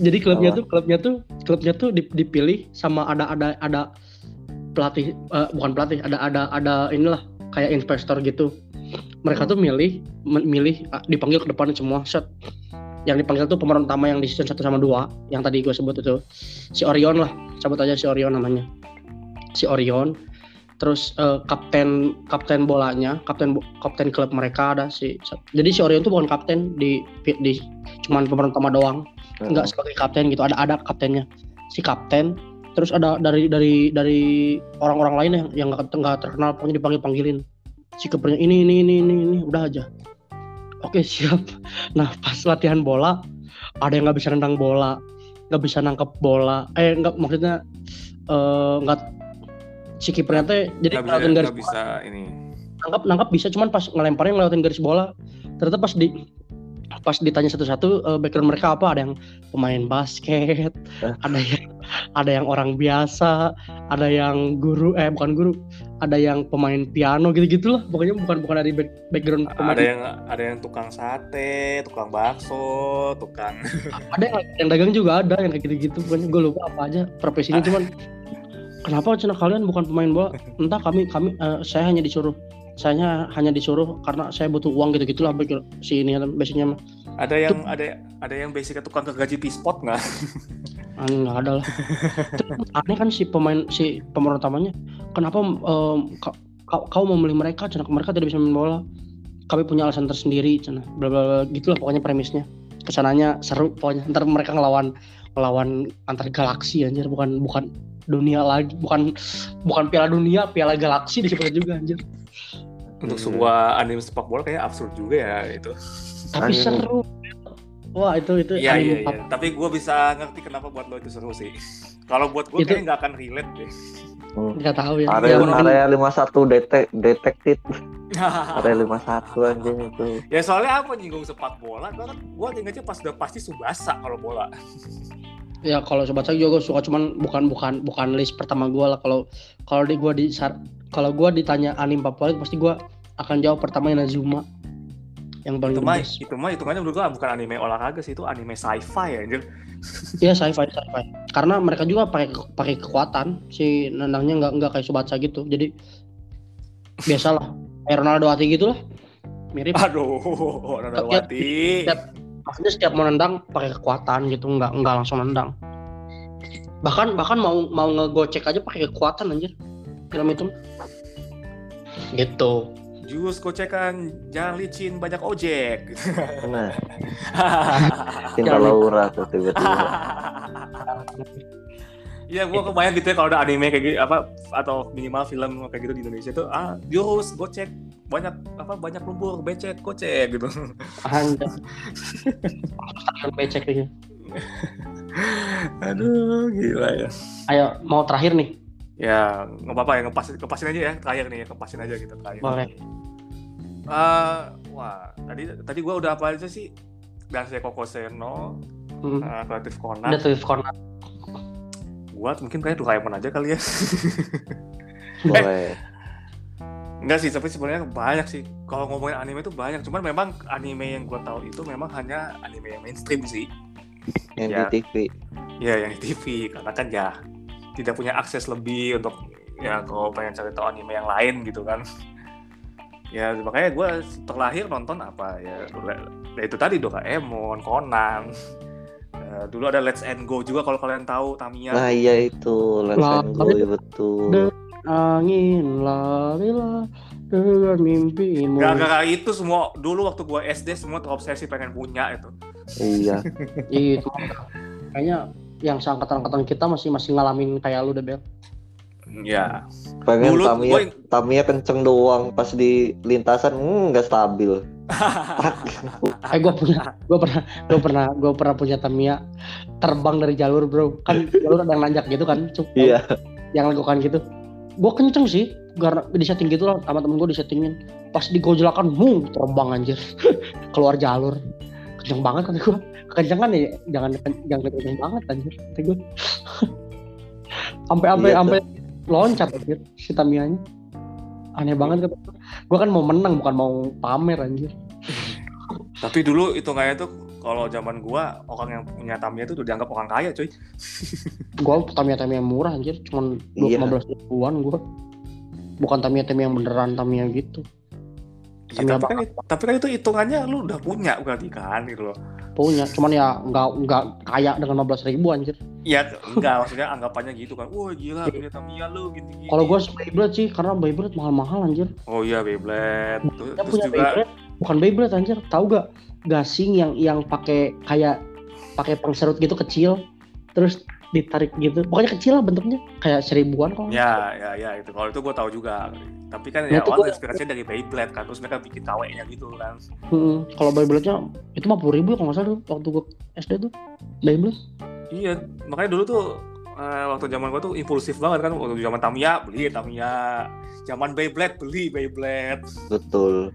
Jadi klubnya Apa? tuh klubnya tuh klubnya tuh dip- dipilih sama ada ada ada pelatih eh, bukan pelatih ada ada ada inilah kayak investor gitu. Mereka tuh milih milih ah, dipanggil ke depan semua set. Yang dipanggil tuh pemeran utama yang di season 1 sama 2 yang tadi gue sebut itu. Si Orion lah, sebut aja si Orion namanya. Si Orion terus eh, kapten kapten bolanya kapten kapten klub mereka ada si jadi si Orion tuh bukan kapten di di cuman pemeran utama doang. Nggak sebagai kapten gitu ada ada kaptennya. Si kapten terus ada dari dari dari orang-orang lain yang yang nggak nggak terkenal pokoknya dipanggil panggilin si kepernya ini ini ini ini ini udah aja oke siap. Nah pas latihan bola ada yang nggak bisa nendang bola nggak bisa nangkep bola. Eh nggak maksudnya eh, nggak si kipernya teh jadi nggak bisa ngelewatin garis nggak bisa ini. Nangkap nangkap bisa cuman pas ngelemparin ngelewatin garis bola ternyata pas di pas ditanya satu-satu eh, background mereka apa? Ada yang pemain basket Eh. ada yang ada yang orang biasa ada yang guru eh bukan guru ada yang pemain piano gitu gitulah pokoknya bukan bukan dari back- background pemain. ada yang ada yang tukang sate tukang bakso tukang [LAUGHS] ada yang, yang dagang juga ada yang kayak gitu-gitu. Pokoknya gue lupa apa aja profesinya cuman kenapa cina kalian bukan pemain bola? [LAUGHS] Entah kami kami eh, saya hanya disuruh saya hanya disuruh karena saya butuh uang gitu gitulah si ini basicnya ada yang ada ada yang basicnya tukang kegaji pispot nggak? Ah, nggak ada lah. Aneh kan si pemain si pemeran utamanya. Kenapa ka- kau, kau memilih mereka cina? Mereka tidak bisa main bola. Kami punya alasan tersendiri cina. Bla bla bla gitulah pokoknya premisnya. Ke sananya seru pokoknya ntar mereka ngelawan ngelawan antar galaksi anjir. Bukan bukan dunia lagi bukan bukan piala dunia piala galaksi disebutnya juga anjir untuk Hmm. sebuah anime sepak bola kayak absurd juga ya itu tapi seru. Wah itu itu iya anime iya iya. Tapi gue bisa ngerti kenapa buat lo itu seru sih. Kalau buat gue Itu- kayaknya nggak akan relate deh. Nggak tahu ya. area Ya, area 51 detek detektif area 51 anjing itu. Ya soalnya apa nyinggung sepak bola gua kan gua ingetnya pas udah pasti subasa kalau bola. Ya kalau sobat saya juga gue suka cuman bukan bukan bukan list pertama gue lah. Kalau kalau di gue di sar- kalau gue ditanya anime favorit pasti gue akan jawab pertama Inazuma yang paling itu mah itu mah hitungannya menurut gua bukan anime olahraga sih itu anime sci-fi ya anjir [LAUGHS] Iya sci-fi sci-fi. Karena mereka juga pakai pakai kekuatan si nendangnya nggak nggak kayak Subatsa gitu. Jadi biasalah kayak Ronaldo Ati gitu lah. Mirip. aduh Ronaldowati Maksudnya setiap mau nendang pakai kekuatan gitu, nggak nggak langsung nendang. Bahkan bahkan mau mau ngegocek aja pakai kekuatan anjir. Film itu. Gitu. jus kocekan jangan licin banyak ojek nah [LAUGHS] cinta Laura tuh tiba-tiba [LAUGHS] Iya, gua kebayang gitu ya kalau ada anime kayak gitu apa atau minimal film kayak gitu di Indonesia tuh ah jurus gocek banyak apa banyak lumpur becek gocek gitu. Anjir. Stadion [LAUGHS] becek gitu. Aduh, gila ya. Ayo mau terakhir nih. Ya, nggak apa-apa ya ngepas kepasin aja ya terakhir nih, kepasin aja gitu terakhir. Boleh. Eh, wah, tadi tadi gua udah apa aja sih? Dan saya Koko Seno, Hmm. eh, Kreatif Conan. tuh corner. Gua mungkin kayak Doraemon aja kali ya. [LAUGHS] boleh Enggak sih, tapi sebenarnya banyak sih. Kalau ngomongin anime itu banyak. Cuman memang anime yang gue tahu itu memang hanya anime yang mainstream sih. yang Ya. di TV Ya, yang di TV. Karena kan ya tidak punya akses lebih untuk ya kalau pengen cari tahu anime yang lain gitu kan. [LAUGHS] Ya makanya gue terlahir nonton apa ya, ya itu tadi Doraemon, Conan. Eh, dulu ada Let's and Go juga kalau kalian tahu Tamiya. nah iya itu Let's Lah, and Go ya betul. Angin larilah dengan mimpimu. Gara-gara itu semua dulu waktu gue SD semua terobsesi pengen punya itu. iya Itu kayaknya yang seangkatan-angkatan kita masih masih ngalamin kayak lu deh Bel. Ya. pengen Dulu Tamiya gue Tamiya kenceng doang pas di lintasan hmm, nggak stabil [LAUGHS] Eh gue punya, gue pernah, gue pernah, gue pernah punya Tamiya terbang dari jalur bro. Kan jalur ada yang nanjak gitu kan, iya Yang lakukan gitu. Gue kenceng sih, karena di setting gitu lah sama temen gue di settingin. Pas digojolakan, mung terbang anjir, [LAUGHS] keluar jalur. Kenceng banget kata gue. Kekencengan ya, jangan jangan kenceng banget anjir. Kata gue. [LAUGHS] Sampai sampai Iya, sampai loncat anjir si Tamiya-nya. Aneh banget kata gue. Kan mau menang bukan mau pamer anjir. Tapi dulu hitungannya tuh kalau zaman gua orang yang punya Tamiya itu udah dianggap orang kaya, cuy. [LAUGHS] gue Tamiya Tamiya murah anjir cuman Iya. 15 ribuan gue bukan Tamiya Tamiya yang beneran Tamiya gitu Ya, Tamiya tapi kan tapi kan itu hitungannya lu udah punya berarti kan gitu loh. punya cuman ya nggak nggak kaya dengan 15 ribu anjir Ya enggak maksudnya anggapannya gitu kan. Wah gila punya Tamiya lu gini-gini. kalau gue Beyblade sih karena Beyblade mahal-mahal anjir Oh iya Beyblade. Terus, terus punya juga Beyblade bukan Beyblade anjir tahu gak gasing yang yang pakai kayak pakai pengserut gitu kecil terus ditarik gitu. Pokoknya kecil lah bentuknya. Kayak seribuan kok. Ya ya ya itu. Kalau itu gua tahu juga. Tapi kan Nah, ya itu awal gua- inspirasinya dari Beyblade kan. Terus mereka bikin KW-nya gitu kan. Hmm, kalau Beyblade-nya itu mah puluh ribu ya kalau nggak salah dulu waktu gue SD tuh. Beyblade. Iya, makanya dulu tuh eh, waktu zaman gua tuh impulsif banget kan. Waktu zaman Tamiya beli Tamiya. Zaman Beyblade beli Beyblade. betul.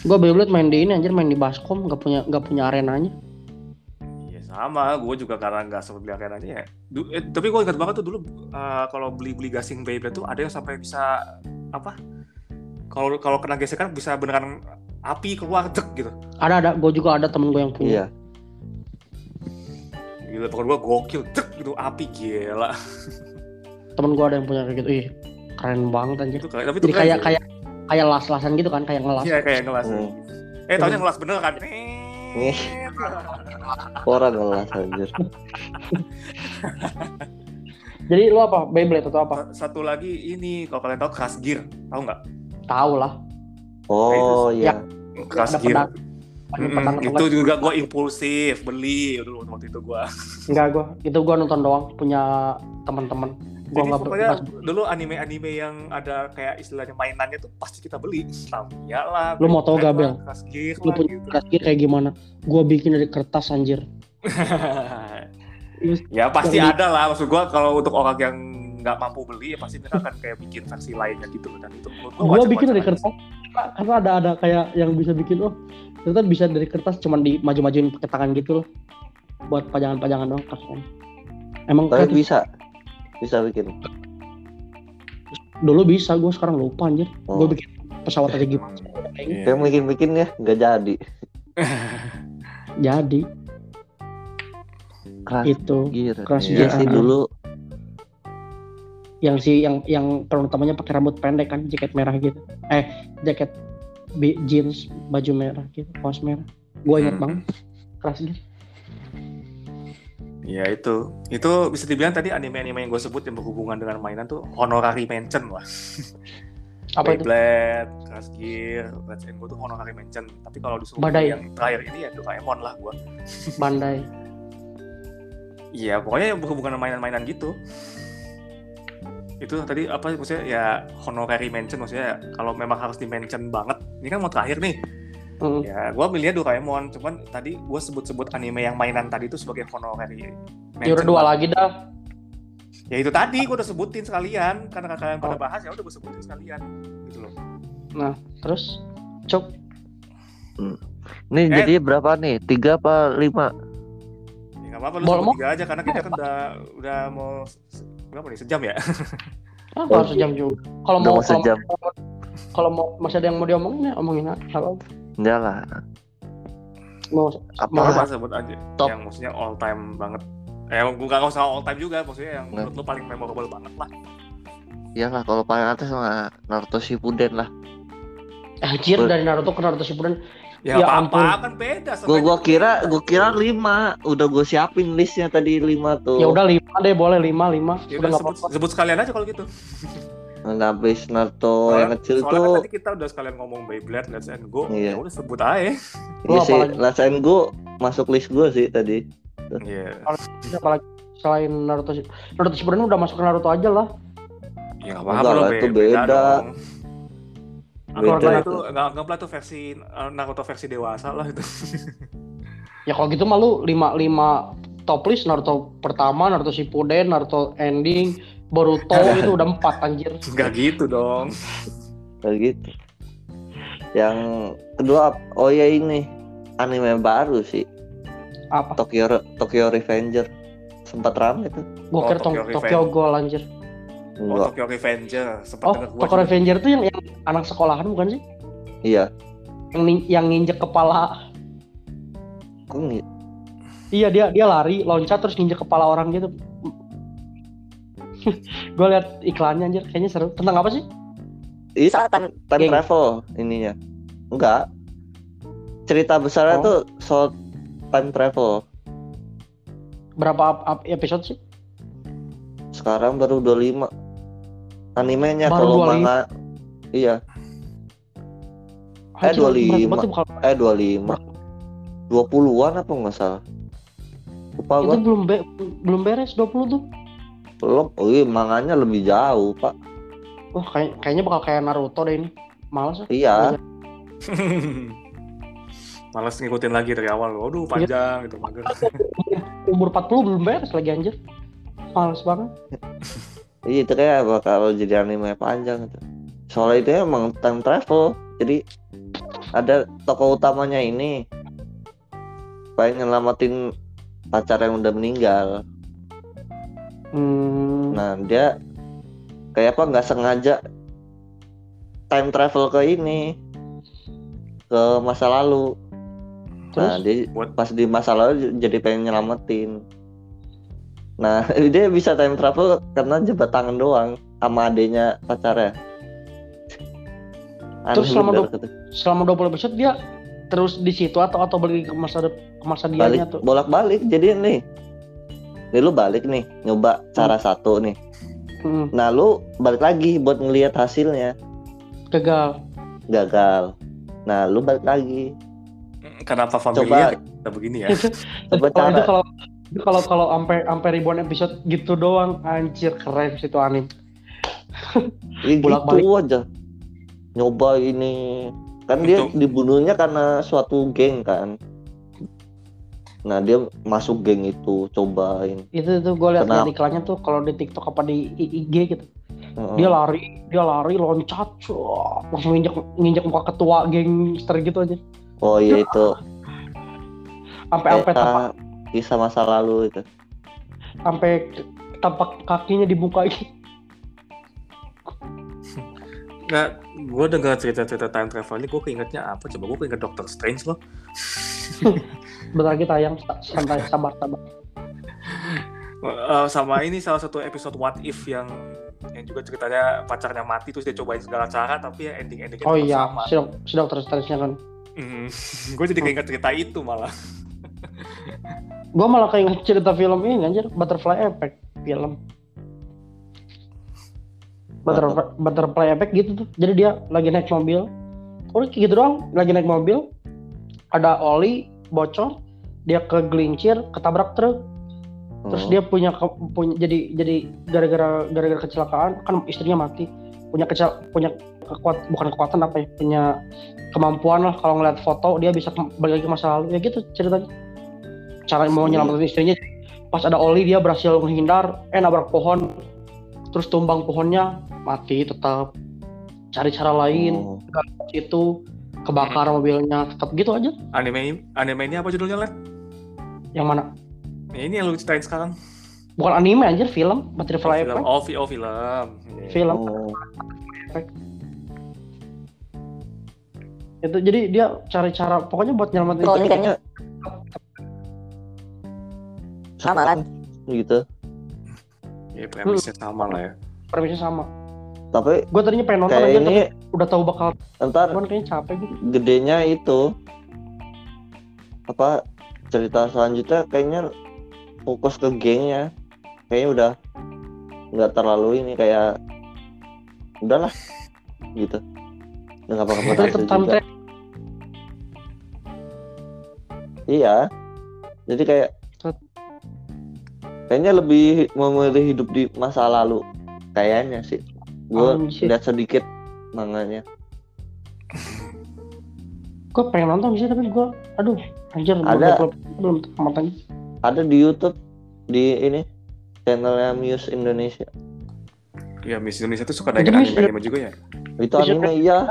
Gue Beyblade main di ini anjir main di baskom nggak punya nggak punya arenanya sama, gue juga karena nggak sempat beli akhirnya ya. Du- eh, tapi gue ingat banget tuh dulu eh, kalau beli-beli gasing Beyblade tuh ada yang sampai bisa apa? Kalau kalau kena gesekan bisa beneran api keluar cek gitu. ada ada gue juga ada temen gue yang punya iya Gila, pokoknya gue gokil cek gitu api gila. temen gue ada yang punya kayak gitu ih keren banget anjir Itu kayak tapi itu jadi keren kayak sih. kayak kayak las-lasan gitu kan kayak ngelas Iya kayak ngelas. Hmm. Eh taunya ngelas bener kan? Nih. Orang ngelas anjir. [LAUGHS] Jadi lu apa? Beyblade atau apa? Satu lagi ini kalau kalian tahu Crash Gear, tahu nggak? tahu lah. Oh Ya. iya. Crash Gear. itu juga gue impulsif beli dulu waktu itu gue. enggak gue itu gue nonton doang punya teman-teman gue Jadi pokoknya ber- dulu anime-anime yang ada kayak istilahnya mainannya tuh pasti kita beli. Tamiya lah. Lu mau tahu Beyblade gak, Bel? lu punya gitu. kasir kayak gimana gue bikin dari kertas anjir [LAUGHS] ya pasti Yang ada lah maksud gua kalau untuk orang yang nggak mampu beli ya pasti mereka akan kayak bikin versi lainnya gitu dan itu gua Gua bikin dari kertas karena, karena ada ada kayak yang bisa bikin oh ternyata bisa dari kertas cuman dimaju-majuin pakai tangan gitu loh buat pajangan-pajangan doang kasihan. Emang Tapi kreatif. bisa bisa bikin. dulu bisa gue sekarang lupa anjir Oh. gue bikin pesawat aja gimana Iya. Kayak bikin-bikin ya nggak jadi. jadi Keras itu gila. Keras gila. sih dulu yang si yang yang peran utamanya pakai rambut pendek kan jaket merah gitu eh jaket jeans baju merah gitu kaos merah gue inget Hmm. banget keras gitu Ya itu, itu bisa dibilang tadi anime-anime yang gue sebut yang berhubungan dengan mainan tuh honorary mention lah. apa itu Beyblade, Crash Gear, Let's Go tuh honorary mention. Tapi kalau disuruh Badai. yang terakhir ini ya Doraemon lah gue. Bandai Iya, pokoknya yang berhubungan dengan mainan-mainan gitu. Itu tadi apa maksudnya ya honorary mention maksudnya kalau memang harus di-mention banget. Ini kan mau terakhir nih. Mm. Ya, gue milihnya Doraemon. Cuman tadi gue sebut-sebut anime yang mainan tadi itu sebagai honorary udah dua lagi dah Ya itu tadi gue udah sebutin sekalian karena kalian pada bahas ya udah gue sebutin sekalian gitu loh. terus cok Nih Eh. jadi berapa nih? Tiga apa lima? Ya nggak apa-apa lu sebut tiga aja karena kita kan udah udah mau se- berapa nih sejam ya? ah, harus sejam juga kalau mau mau kalau sejam. mau- kalau mau masih ada yang mau diomongin ya omongin aja kalau Enggak lah. mau Apa? Mau apa sebut aja Top. yang maksudnya all time banget. Eh gue gak usah all time juga maksudnya yang Nggak. menurut lu paling memorable banget lah. Iyalah kalau paling atas sama Naruto Shippuden lah. anjir Ber- dari Naruto ke Naruto Shippuden Ya, Ya apa-apa ampun. kan beda. Gua sebenarnya gua kira gua kira lima. Udah gua siapin listnya tadi lima tuh. ya udah lima deh boleh lima lima Ya udah udah sebut, sebut sekalian aja kalau gitu. [LAUGHS] Nah, habis Naruto Soalnya- yang kecil Soalnya kan tuh tadi kita udah sekalian ngomong Beyblade, Let's and Go. Iya. Ya udah sebut aja. Iya sih? Let's and Go masuk list gua sih tadi. Iya. apalagi selain Naruto Naruto Shippuden udah masuk ke Naruto aja lah Ya nggak Enggak apa-apa lah, loh, itu Be- beda. dong. Beda Anggaplah itu. anggaplah itu versi eh, Naruto versi dewasa lah itu. [LAUGHS] ya kalau gitu malu lima lima top list Naruto pertama Naruto Shippuden Naruto ending Boruto [LAUGHS] itu udah empat anjir Nggak gitu dong. Kayak gitu. Yang kedua oh ya ini anime baru sih apa Tokyo Tokyo Revenger sempat rame tuh. gue Oh, kira Tokyo Tokyo, Tokyo Ghoul anjir Oh, Enggak. Tokyo Revenger. Sempat oh Tokyo juga. Revenger tuh yang, yang anak sekolahan bukan sih Iya. yang yang nginjek kepala Kok ngi- iya dia dia lari loncat terus nginjek kepala orang gitu [LAUGHS] gue liat iklannya anjir kayaknya seru tentang apa sih Iya time, time travel ininya. Enggak. Cerita besarnya Oh. tuh soal time travel. berapa ap- ap- episode sih Sekarang baru 25. Animenya Baru kalau 25? manga iya, Eh, Anjir, 25. berat banget tuh bakal- eh 25. 20-an apa nggak salah? Lupa itu gua. belum be- belum beres 20 tuh Belum. Oh iya, manganya lebih jauh, Pak. wah kayak kayaknya bakal kayak Naruto deh ini males ah Iya. [LAUGHS] Males ngikutin lagi dari awal. Waduh, panjang gitu mager. [LAUGHS] umur 40 belum beres lagi anjir males banget [LAUGHS] Iya, itu kayak bakal jadi anime panjang itu. Soalnya itu emang time travel. Jadi ada tokoh utamanya ini pengen nyelamatin pacar yang udah meninggal. Hmm, Nah, dia kayak apa nggak sengaja time travel ke ini ke masa lalu. Nah, terus dia Buat- pas di masa lalu jadi pengen nyelamatin. Nah, [LAUGHS] dia bisa time travel karena jebat tangan doang sama adenya pacarnya. Aneh Terus selama bener dua- kata. selama 20 episode dia terus di situ atau atau balik ke masa de- ke masa balik dianya tuh bolak-balik jadi nih. Nih lu balik nih, nyoba cara satu nih. hmm, Nah, lu balik lagi buat ngelihat hasilnya, gagal gagal. Nah, lu balik lagi. Kenapa Coba familiar kita begini ya? [LAUGHS] coba kalau itu cara kalau itu kalau kalau sampai sampai ribuan episode gitu doang anjir keren sih itu anime ya [LAUGHS] bolak-balik. gitu aja. Nyoba ini kan dia Untuk- dibunuhnya karena suatu geng kan. Nah dia masuk geng itu cobain. itu itu gue lihat Kenapa? iklannya tuh kalau di TikTok apa di IG gitu Heeh. dia lari dia lari loncat langsung nginjek nginjek muka ketua gangster gitu aja Oh iya itu sampai sampai tapak kisah, kisah masa lalu itu. sampai tapak kakinya di muka gitu. Nggak, gue dengar cerita-cerita time travel ini, gue keingetnya apa? Coba gue keinget Doctor Strange loh. [LAUGHS] bentar lagi tayang sa- santai sabar sabar Eh, sama ini salah satu episode What If yang yang juga ceritanya pacarnya mati terus dia cobain segala cara tapi ya ending endingnya oh iya sama. dok- si dokter Strange-nya kan. [LAUGHS] Gue jadi keinget cerita itu malah. gue malah kayak cerita film ini anjir. Butterfly Effect film. Butterfly, Butterfly Effect gitu tuh. Jadi dia lagi naik mobil. Udah kayak gitu doang lagi naik mobil. Ada oli bocor dia kegelincir ketabrak truk. Terus Hmm. dia punya ke- punya jadi jadi gara-gara gara-gara kecelakaan kan istrinya mati. Punya kecel punya kekuat bukan kekuatan apa ya punya kemampuan lah kalau ngeliat foto dia bisa balik lagi ke masa lalu. Ya gitu ceritanya. Cara mau Iya. nyelamatin istrinya pas ada oli dia berhasil menghindar eh nabrak pohon. Terus tumbang pohonnya mati tetap. Cari cara lain Oh. itu kebakar mobilnya tetap gitu aja Anime anime ini apa judulnya Len? yang mana Ya, ini yang lu ceritain sekarang. bukan anime anjir film Butterfly film. Effect Oh, fi- oh film. Iya. film Oh. itu jadi dia cari cara pokoknya buat nyelamatin Kalau ini kayaknya sama kan gitu. Ya, premisnya sama lah ya. premisnya sama Tapi gue tadinya pengen nonton kayak aja ini udah tahu bakal ntar cuman kayaknya capek gitu gedenya itu apa cerita selanjutnya kayaknya fokus ke gengnya. Kayaknya udah nggak terlalu ini kayak udahlah gitu. Nggak bakal tetap iya. Jadi kayak kayaknya lebih memilih hidup di masa lalu kayaknya sih gue lihat sedikit manganya. Gue pengen nonton sih tapi gue aduh anjir Ada. belum belum tamat aja ada di YouTube di ini channelnya Muse Indonesia. Ya, Miss Indonesia tuh suka naikin Miss- anime-anime juga ya. itu anime iya.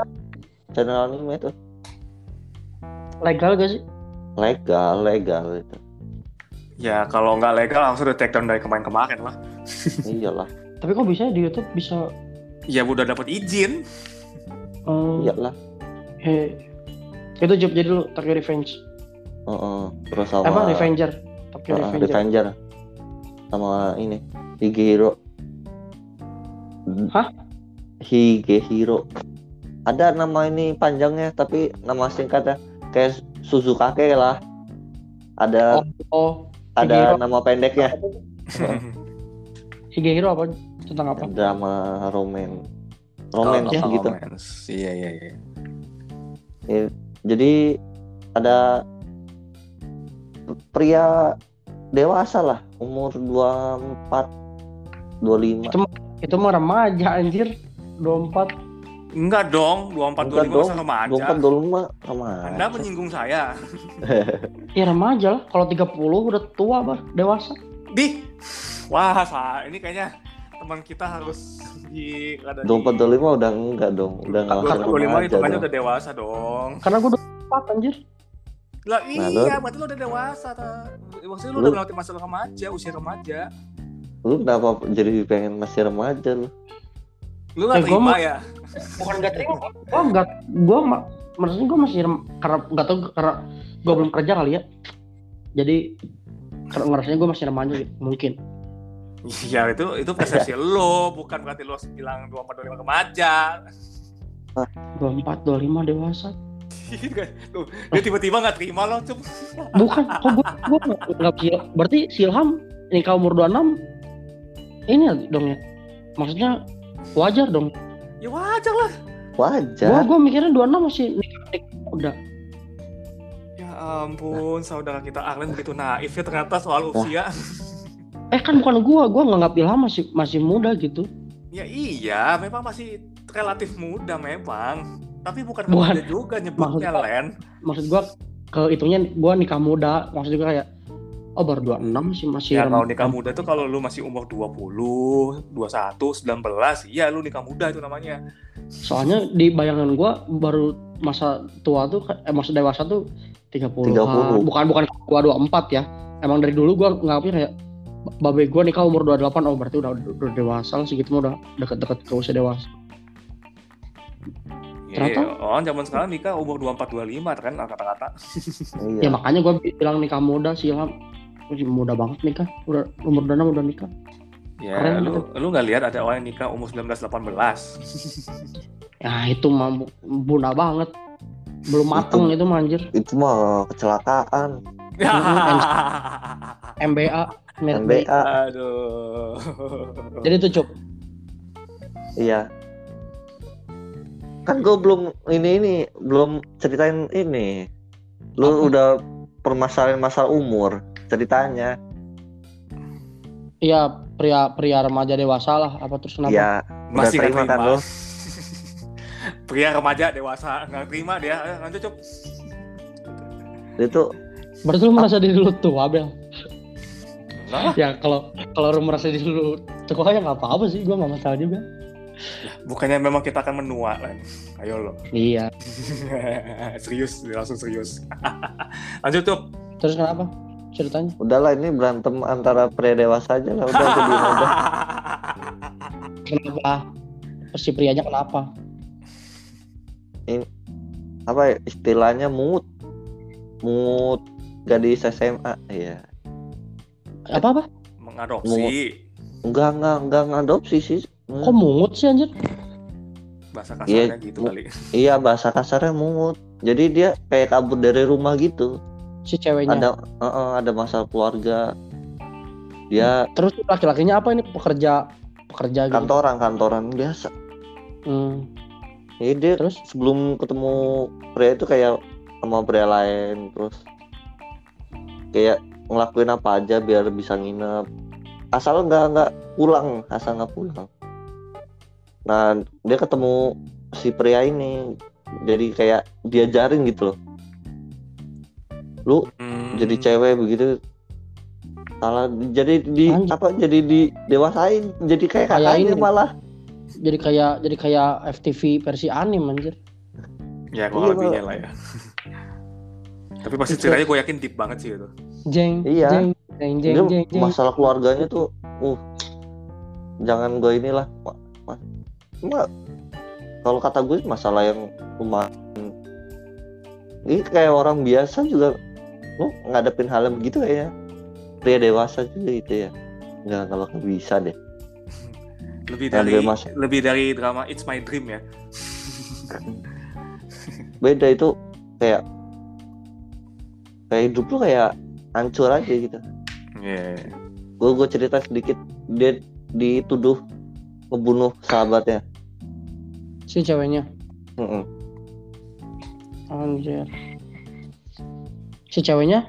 Channel anime itu legal gak sih? Legal legal itu. Ya, kalau nggak legal langsung di take down dari kemarin-kemarin lah. iyalah. Tapi kok bisa di YouTube bisa Ya, udah dapat izin. eh, iyalah eh, itu job jadi lu Tokyo Revenge? Heeh. terus sama apa Revenger? Tokyo Heeh, Revenger. Revenger. Sama ini Higehiro. Hah? Higehiro. Ada nama ini panjangnya tapi nama singkatnya kayak Suzukake lah. Ada oh. ada Higehiro. nama pendeknya. Higehiro apa tentang apa drama roman romance Kalau gitu romance. Iya, iya, iya. jadi ada pria dewasa lah umur 24 25 Itu itu mah remaja anjir 24 Enggak dong, 24 Bukan 25 dong, masa remaja. 24 25 sama Anda menyinggung saya. [LAUGHS] ya remaja lah kalau 30 udah tua bah dewasa Di. Wah, sa ini kayaknya teman kita harus di ada 24 25 udah enggak dong udah 25 remaja itu kan dong. udah dewasa dong. karena gue 24 anjir Lah Nah, iya, lu- berarti lu udah dewasa ta. Maksudnya lu, Lu- udah melewati masa remaja, usia remaja. lu kenapa jadi pengen masih remaja lu Lu gak Eh, terima ya? bukan gak terima gue nggak gue ma- maksudnya gue masih karena nggak tahu karena gue belum kerja kali ya jadi karena ngerasanya gue masih remaja mungkin Iya, itu itu persepsi [LAUGHS] lo, bukan berarti lo bilang 24 25 remaja. 24 25 dewasa Tuh, dia tiba-tiba gak terima lo, Cum. bukan kok gue gue nggak bisa berarti Silham ini kau umur 26 ini dong ya maksudnya wajar dong Ya wajar lah. wajar gue mikirnya 26 masih nikah nikah udah Ya ampun, saudara kita Arlen begitu naif ya ternyata soal usia. Eh kan bukan gue gue nganggap Ilham masih masih muda gitu Ya iya, memang masih relatif muda memang. Tapi bukan muda juga nyebutnya, Maksud- Len. maksud gue ke itunya gue nikah muda maksud gue kayak Oh baru 26 sih masih Ya kalau nikah muda tuh kalau lu masih umur 20, 21, 19, iya lu nikah muda itu namanya. Soalnya di bayangan gua baru masa tua tuh eh masa dewasa tuh 30 30. Bukan bukan gua 24 ya. Emang dari dulu gua nganggapnya kayak babe gua nikah umur 28 oh berarti udah udah dewasa lah segitu mah udah deket-deket ke usia dewasa. Iya, Ternyata- orang zaman sekarang nikah umur 24, 25 kan kata-kata. [LAUGHS] Ya Iya. makanya gua bilang nikah muda sih. Wih, muda banget nikah. Udah umur 26 udah nikah. Ya, Keren lu lu nggak lihat ada orang yang nikah umur 19, 18. Ya itu mah bu- muda banget. Belum mateng itu mah anjir. Itu mah kecelakaan. [LAUGHS] MBA. MBA. Aduh. Jadi tuh Cuk. Iya. Kan gue belum ini ini belum ceritain ini. Lu Apa? udah permasalahan masalah umur ceritanya. Iya pria pria remaja dewasa lah apa terus kenapa? Iya. Masih nggak terima kan lu? [LAUGHS] Pria remaja dewasa nggak terima dia. Lanjut, Cuk. Itu Berarti lu merasa diri lu tua Bel? Lah, Ya kalau kalau lu merasa diri lu tua ya nggak apa-apa sih gua nggak masalah juga. bukannya memang kita akan menua kan? Ayo lo. Iya. [LAUGHS] serius, langsung serius. [LAUGHS] Lanjut, Cuk. Terus kenapa? Ceritanya? udahlah ini berantem antara pria dewasa aja lah udah diem aja. [LAUGHS] Kenapa? Si prianya kenapa? Apa ya, istilahnya mood mood gadis SMA iya Apa apa? Mengadopsi enggak enggak enggak ngadopsi sih Kok mungut sih anjir? bahasa Iya, kasarnya gitu Bu. kali. iya bahasa kasarnya mungut jadi dia kayak kabur dari rumah gitu Si ceweknya. ada eh, eh, ada masalah keluarga dia Terus laki-lakinya apa ini pekerja pekerja gitu? kantoran kantoran biasa Hmm. Jadi dia Terus? sebelum ketemu pria itu kayak sama pria lain terus kayak ngelakuin apa aja biar bisa nginep asal nggak nggak pulang asal nggak pulang nah dia ketemu si pria ini jadi kayak diajarin gitu loh lu Hmm. jadi cewek begitu salah jadi di Anjir. apa jadi di dewasain jadi kayak Kayak kakaknya ini. malah Jadi kayak jadi kayak FTV versi anim anjir. Ya, Iya, kurang lebihnya lah ya. [LAUGHS] Tapi pasti ceritanya gue yakin deep banget sih itu. Jeng, Iya. jeng, jeng, jeng, Dia jeng, jeng. masalah keluarganya tuh uh jangan gue inilah Ma- ma- ma- kalau kata gue masalah yang lumayan ini kayak orang biasa juga lu ngadepin hal yang begitu kayaknya pria dewasa juga itu ya nggak kalau bisa deh [LAUGHS] Lebih dari mas- lebih dari drama It's My Dream ya. beda itu kayak kayak hidup lu kayak hancur aja gitu Iya. gue gue cerita sedikit dia dituduh ngebunuh sahabatnya Si ceweknya. Mm-mm. Anjir. Si ceweknya?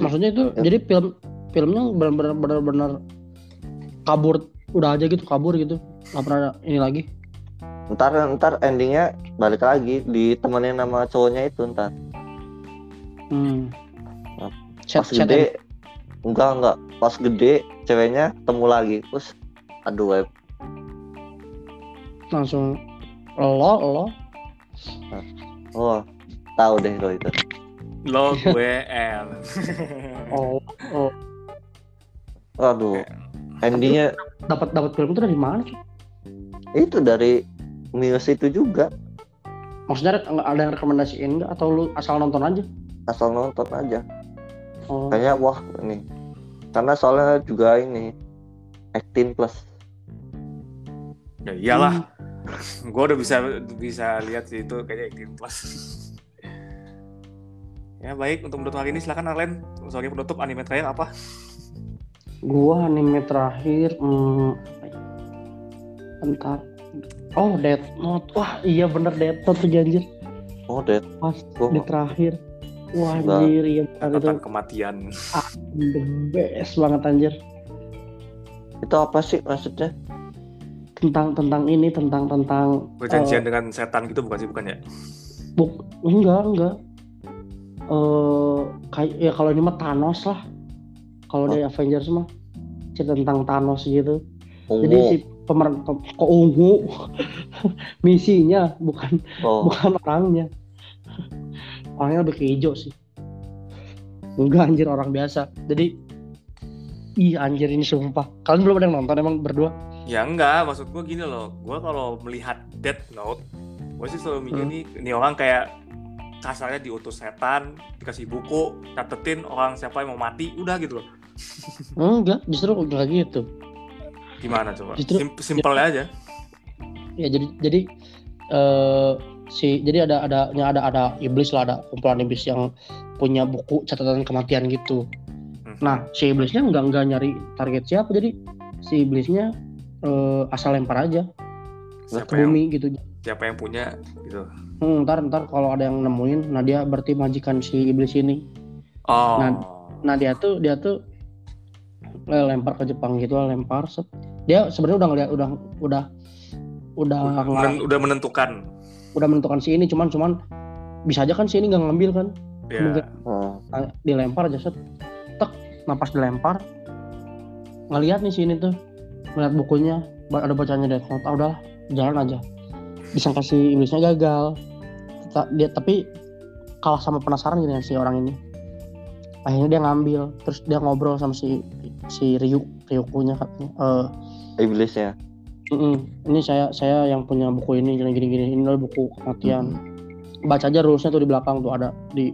Maksudnya itu Ya. jadi film filmnya benar-benar benar-benar kabur udah aja gitu kabur gitu nggak pernah ini lagi ntar ntar endingnya balik lagi ditemenin sama cowoknya itu ntar. Hmm. Pas Set, set gede enggak enggak. Pas gede ceweknya ketemu lagi. Terus aduh web. Langsung lo lo? Oh tahu deh lo itu. Lo gue L. [LAUGHS] oh oh. Aduh endingnya dapat dapat film itu dari mana sih itu dari Muse itu juga. Maksudnya ada yang rekomendasiin nggak? Atau lu asal nonton aja? Asal nonton aja. Oh. Kayaknya wah ini. Karena soalnya juga ini 18 plus. Ya iyalah. [LAUGHS] gue udah bisa bisa lihat sih itu kayaknya 18 plus. [LAUGHS] ya baik. Untuk penutup hari ini silakan Arlen. Sebagai penutup anime terakhir apa? gua anime terakhir hmm, bentar oh Death Note wah iya bener Death Note tuh anjir oh Dead pas Gua- di terakhir wah Nah. anjir iya bener itu Tentang kematian. the best banget anjir itu apa sih maksudnya tentang tentang ini tentang tentang Perjanjian dengan setan gitu bukan sih bukan ya? buk enggak enggak eh kayak ya kalau ini mah Thanos lah. Kalau dari Avengers mah cerita tentang Thanos gitu. Jadi Ungu. si pemeran kok ungu [LAUGHS] misinya bukan Oh, bukan orangnya. Orangnya lebih ke hijau sih. Enggak anjir orang biasa. Jadi Ih anjir ini sumpah. Kalian belum ada yang nonton emang berdua? Ya enggak, maksud gue gini loh. Gue kalau melihat Death Note, gue sih selalu mikir Hmm. nih, ini orang kayak kasarnya diutus setan, dikasih buku, catetin orang siapa yang mau mati, udah gitu loh. Enggak, justru enggak gitu. Gimana coba? Justru- Sim- simple aja. Ya jadi jadi eh si jadi ada ada ada ada iblis lah ada kumpulan iblis yang punya buku catatan kematian gitu. Hmm. Nah si iblisnya nggak nggak nyari target siapa jadi si iblisnya eh, asal lempar aja siapa ke yang, bumi gitu. siapa yang punya gitu. Hmm, ntar ntar kalau ada yang nemuin, nah dia berarti majikan si iblis ini. Oh. Nah, Nah dia tuh dia tuh lempar ke Jepang gitu lah lempar set. Dia sebenarnya udah ngeliat udah udah udah udah, udah menentukan. udah menentukan si ini cuman cuman bisa aja kan si ini nggak ngambil kan Ya. Mungkin. oh. Dilempar aja set tek napas dilempar ngelihat nih si ini tuh ngeliat bukunya ada bacanya Death Note ah udahlah jalan aja disangka si iblisnya gagal dia tapi kalah sama penasaran gitu dengan si orang ini akhirnya dia ngambil terus dia ngobrol sama si si Ryu Ryukunya katanya eh Iblisnya. "Mm-mm, ini saya saya yang punya buku ini gini gini gini ini adalah buku kematian baca aja rulesnya tuh di belakang tuh ada di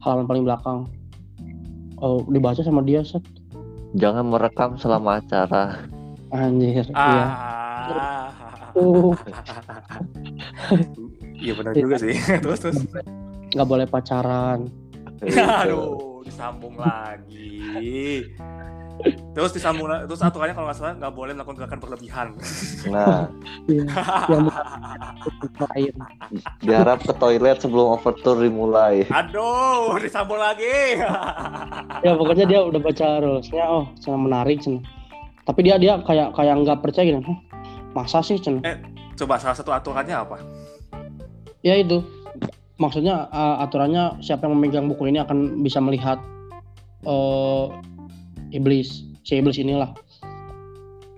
halaman paling belakang oh dibaca sama dia set Jangan merekam selama acara. anjir iya Ah. Uh. Iya benar juga sih. [LAUGHS] terus terus. nggak boleh pacaran Aduh, disambung lagi. Terus disambung terus aturannya kalau nggak salah nggak boleh melakukan gerakan berlebihan. Nah, Iya, [LAUGHS] diharap ke toilet sebelum overture dimulai. Aduh, disambung lagi. ya pokoknya dia udah baca rulesnya oh cina menarik cina tapi dia dia kayak kayak nggak percaya gitu "Hah, masa sih cina Coba salah satu aturannya apa? ya itu maksudnya uh, aturannya siapa yang memegang buku ini akan bisa melihat eh iblis. Si iblis inilah.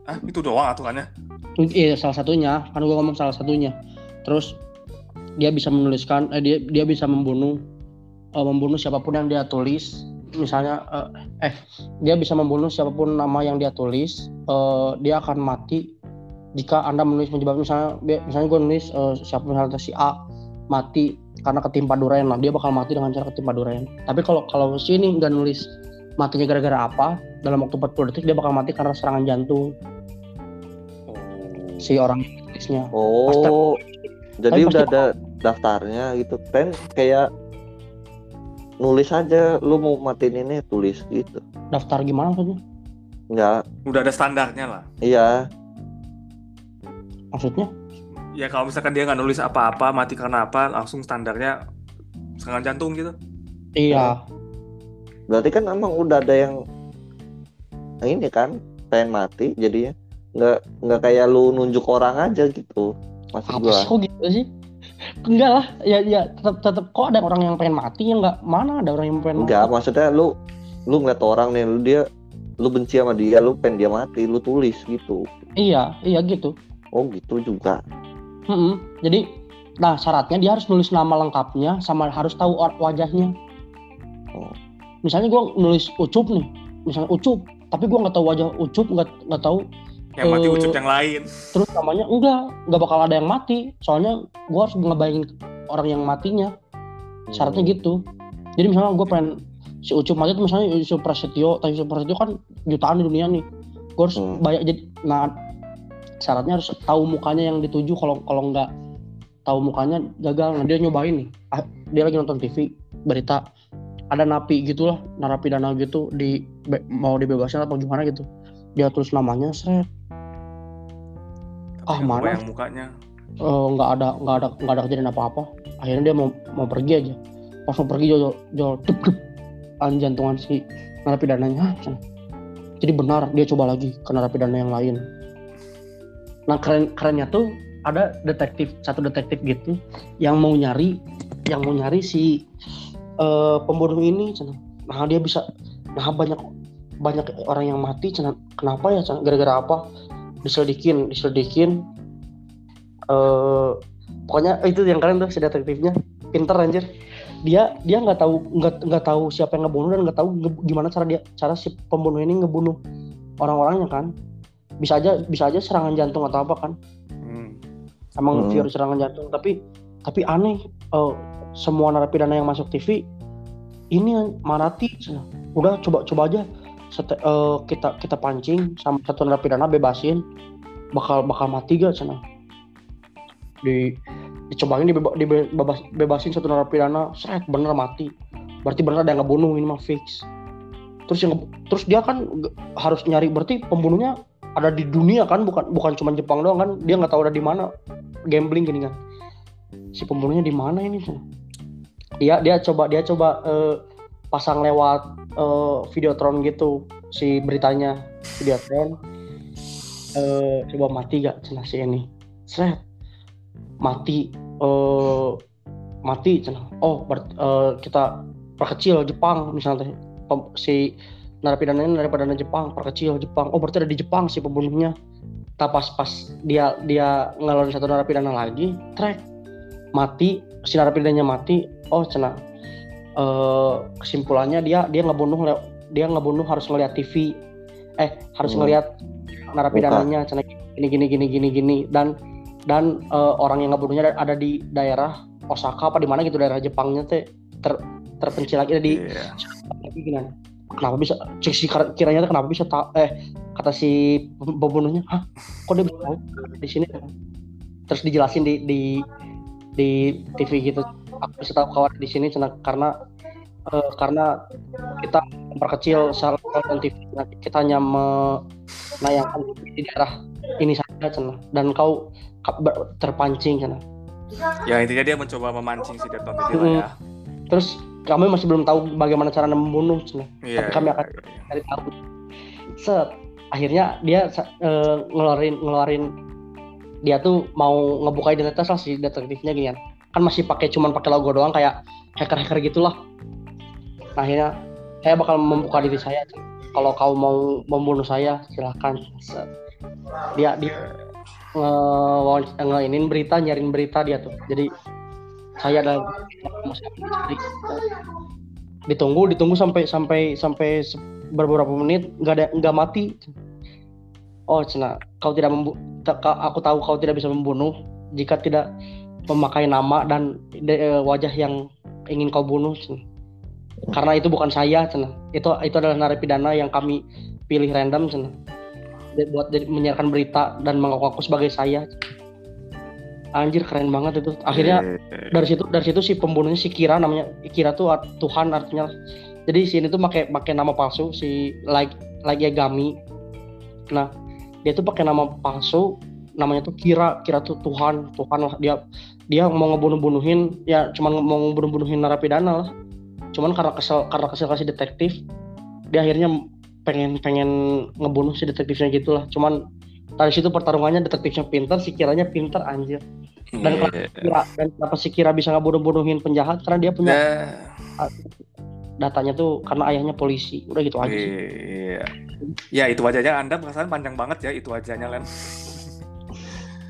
Ah, itu doang aturannya. iya salah satunya. Kan gua ngomong salah satunya. Terus dia bisa menuliskan eh, dia dia bisa membunuh eh, membunuh siapa pun yang dia tulis. Misalnya eh, eh dia bisa membunuh siapa pun nama yang dia tulis eh, dia akan mati jika anda menulis menyebabkan misalnya misalnya gue nulis eh, siapa misalnya si A mati karena ketimpa durian lah dia bakal mati dengan cara ketimpa durian tapi kalau kalau si ini nggak nulis matinya gara-gara apa dalam waktu 40 detik dia bakal mati karena serangan jantung Oh. si orang tulisnya Oh, jadi Tapi udah pasti- ada daftarnya gitu. Kan kayak nulis aja lu mau matiin ini tulis gitu. daftar gimana maksudnya Enggak, Udah ada standarnya lah. iya. maksudnya Ya kalau misalkan dia nggak nulis apa-apa, mati karena apa, langsung standarnya serangan jantung gitu. iya. Berarti kan emang udah ada yang ini kan pengen mati jadinya. Nggak nggak kayak lu nunjuk orang aja gitu maksud apa gua. sih kok gitu sih? Enggak lah ya ya tetap tetap kok ada orang yang pengen mati ya enggak mana ada orang yang pengen enggak mati? maksudnya lu lu ngeliat orang nih lu dia lu benci sama dia lu pengen dia mati lu tulis gitu. Iya iya gitu. Oh gitu juga Mm-mm. jadi nah syaratnya dia harus nulis nama lengkapnya sama harus tahu or- wajahnya Oh. misalnya gua nulis ucup nih misalnya ucup tapi gua nggak tahu wajah ucup nggak nggak tahu Yang mati Eh, ucup yang lain. terus namanya enggak nggak bakal ada yang mati soalnya gua harus ngebayangin orang yang matinya syaratnya Hmm. gitu jadi misalnya gue pengen si Ucup mati itu misalnya Yusuf Prasetyo tapi Yusuf Prasetyo kan jutaan di dunia nih gue harus Hmm. banyak jadi nah syaratnya harus tahu mukanya yang dituju kalau kalau nggak tahu mukanya gagal. Nah dia nyobain nih. Ah, dia lagi nonton TV berita ada napi gitulah narapidana gitu di be- mau dibebasin atau gimana gitu. Dia tulis namanya seret. Tapi Ah, mana? kebayang mukanya. eh, nggak ada nggak ada nggak ada kejadian apa-apa. Akhirnya dia mau mau pergi aja. Pas mau pergi jol jol dup dup an jantungan si narapidananya. Jadi benar dia coba lagi ke narapidana yang lain nah keren kerennya tuh ada detektif satu detektif gitu yang mau nyari yang mau nyari si eh, pembunuh ini cenah. nah dia bisa nah banyak banyak orang yang mati cenah. kenapa ya gara-gara apa? Diselidikin diselidikin eh pokoknya itu yang keren tuh si detektifnya. Pinter anjir. Dia dia nggak tahu nggak nggak tahu siapa yang ngebunuh dan nggak tahu nge- gimana cara dia cara si pembunuh ini ngebunuh orang-orangnya kan bisa aja bisa aja serangan jantung atau apa kan? Hmm. emang Hmm. virus serangan jantung tapi tapi aneh eh, semua narapidana yang masuk TV ini marati udah coba coba aja. Sete- eh, kita kita pancing sama satu narapidana bebasin. Bakal bakal mati gak cina? Di dicobain dibeba, dibebas, bebasin satu narapidana seret bener mati. Berarti bener ada yang ngebunuh ini mah fix. Terus yang terus dia kan harus nyari berarti pembunuhnya ada di dunia kan bukan bukan cuma Jepang doang kan dia nggak tahu ada di mana gambling gini kan. Si pembunuhnya di mana ini? Tuh dia dia coba dia coba eh, pasang lewat eh, videotron gitu si beritanya videotron. Eh, coba mati gak cenah si ini seret. Mati eh mati cenah. Oh ber- eh, kita perkecil Jepang misalnya si narapidana ini narapidana Jepang perkecil Jepang. Oh berarti ada di Jepang si pembunuhnya. Tak pas pas dia dia ngeluarin satu narapidana lagi track mati si narapidananya mati. Oh cenah eh kesimpulannya dia dia ngebunuh dia ngebunuh harus ngeliat TV eh harus Hmm. ngeliat narapidananya cenah gini gini gini gini gini. Dan dan eh, orang yang ngebunuhnya ada- ada di daerah Osaka apa di mana gitu daerah Jepangnya teh ter terpencil lagi. Ada di Iya. Kenapa bisa cek si kira- kiranya kenapa bisa tak eh kata si pem- pembunuhnya hah kok dia bisa tahu di sini? Terus dijelasin di di di TV gitu. Aku bisa tahu kawan di sini karena eh, karena kita memperkecil salah dan TV kita hanya menayangkan di daerah ini saja cina dan kau terpancing cina Ya intinya dia mencoba memancing si Deton lah Mm-mm. ya. terus kami masih belum tahu bagaimana cara membunuh cina Iya. Tapi kami iya, akan- iya. cari tahu. Set akhirnya dia eh, ngeluarin ngeluarin. Dia tuh mau ngebuka identitas lah si detektifnya gini kan. Kan masih pakai cuman pakai logo doang kayak hacker hacker gitulah. Nah, akhirnya saya bakal membuka diri saya. Kalau kau mau membunuh saya silahkan. Set. dia dia nge, nge iniin berita nyariin berita dia tuh. Jadi saya adalah ditunggu ditunggu sampai sampai sampai beberapa menit nggak ada nggak mati. Oh cina kau tidak membu aku tahu kau tidak bisa membunuh jika tidak memakai nama dan eh, wajah yang ingin kau bunuh Cina. karena itu bukan saya cina. Itu itu adalah narapidana yang kami pilih random cina. Buat menyiarkan berita dan mengaku-ngaku sebagai saya anjir keren banget itu. Akhirnya Iya. dari situ dari situ si pembunuhnya si Kira namanya Kira tuh art- Tuhan artinya. Jadi sini tuh pakai pakai nama palsu si like like Gami nah dia tuh pakai nama palsu namanya tuh Kira Kira tuh Tuhan Tuhan lah. Dia dia mau ngebunuh bunuhin ya cuman mau ngebunuh bunuhin narapidana lah. Cuman karena kesel karena kesel kasih detektif dia akhirnya pengen pengen ngebunuh si detektifnya gitulah cuman dari situ pertarungannya detektifnya pintar si kiranya pintar anjir dan Iya. Kira dan kenapa si Kira bisa ngebunuh-bunuhin penjahat karena dia punya Nah, datanya tuh karena ayahnya polisi udah gitu aja sih Iya. Ya itu wajahnya Anda perasaan panjang banget ya itu wajahnya Len.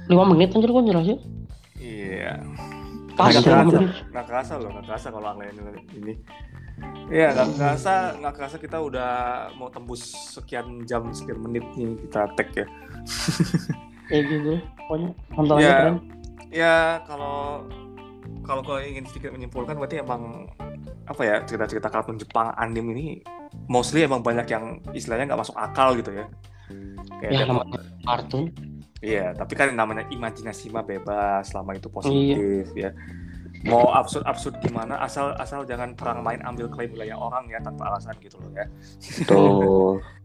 lima menit anjir gua jelasin Iya. pas Nggak kerasa, nggak kerasa loh, nggak kerasa kalau angin ini. Iya, nggak kerasa, nggak kerasa kita udah mau tembus sekian jam, sekian menit nih kita tag ya. [LAUGHS] kayak gitu pokoknya nonton Ya, keren ya kalau kalau kau ingin sedikit menyimpulkan berarti emang apa ya cerita-cerita kartun Jepang anim ini mostly emang banyak yang istilahnya nggak masuk akal gitu ya. Kayak ya namanya kartun Iya, tapi kan namanya imajinasi mah bebas selama itu Iya. positif ya. Mau absurd-absurd gimana asal asal jangan perang main ambil klaim wilayah orang ya tanpa alasan gitu loh ya. Betul. [LAUGHS]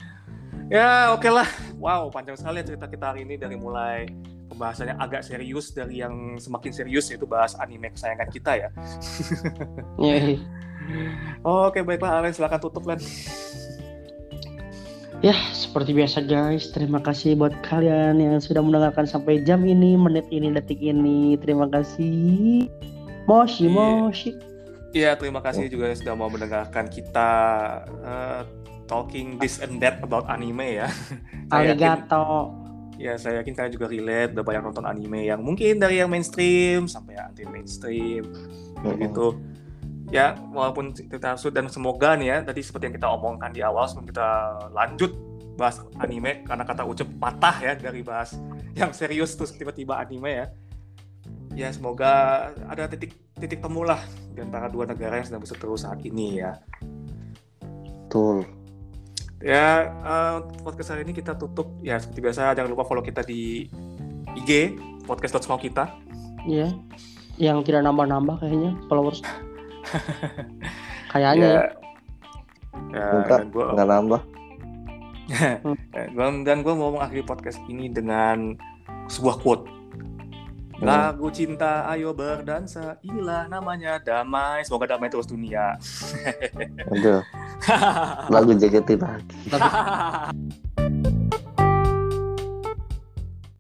Ya oke lah. Wow panjang sekali ya cerita kita hari ini dari mulai pembahasannya agak serius dari yang semakin serius yaitu bahas anime kesayangan kita ya. [LAUGHS] ya, Oke baiklah Alen silakan tutup Len. ya seperti biasa guys terima kasih buat kalian yang sudah mendengarkan sampai jam ini menit ini detik ini terima kasih moshi Iya. moshi Iya, terima kasih juga sudah mau mendengarkan kita uh, talking this and that about anime ya. [LAUGHS] Arigato. Ya, saya yakin kalian juga relate, udah banyak nonton anime yang mungkin dari yang mainstream sampai yang anti mainstream, begitu. Ya, walaupun kita sud dan semoga nih ya, tadi seperti yang kita omongkan di awal sebelum kita lanjut bahas anime karena kata Ucep patah ya dari bahas yang serius terus tiba-tiba anime ya. Ya, semoga ada titik titik temu lah di antara dua negara yang sedang berseteru saat ini ya. Betul. Ya, eh, podcast hari ini kita tutup. Ya, seperti biasa, jangan lupa follow kita di IG, podcast.small kita. Iya. Yang tidak nambah-nambah kayaknya followers. [LAUGHS] Kayaknya. Ya, ya Enggak, dan gua, Nggak nambah. [LAUGHS] ya, gua- dan gue mau mengakhiri podcast ini dengan sebuah quote. Lagu cinta, ayo berdansa, inilah namanya damai. Semoga damai terus dunia. Aduh, [LAUGHS] lagu JKT lagi. [LAUGHS]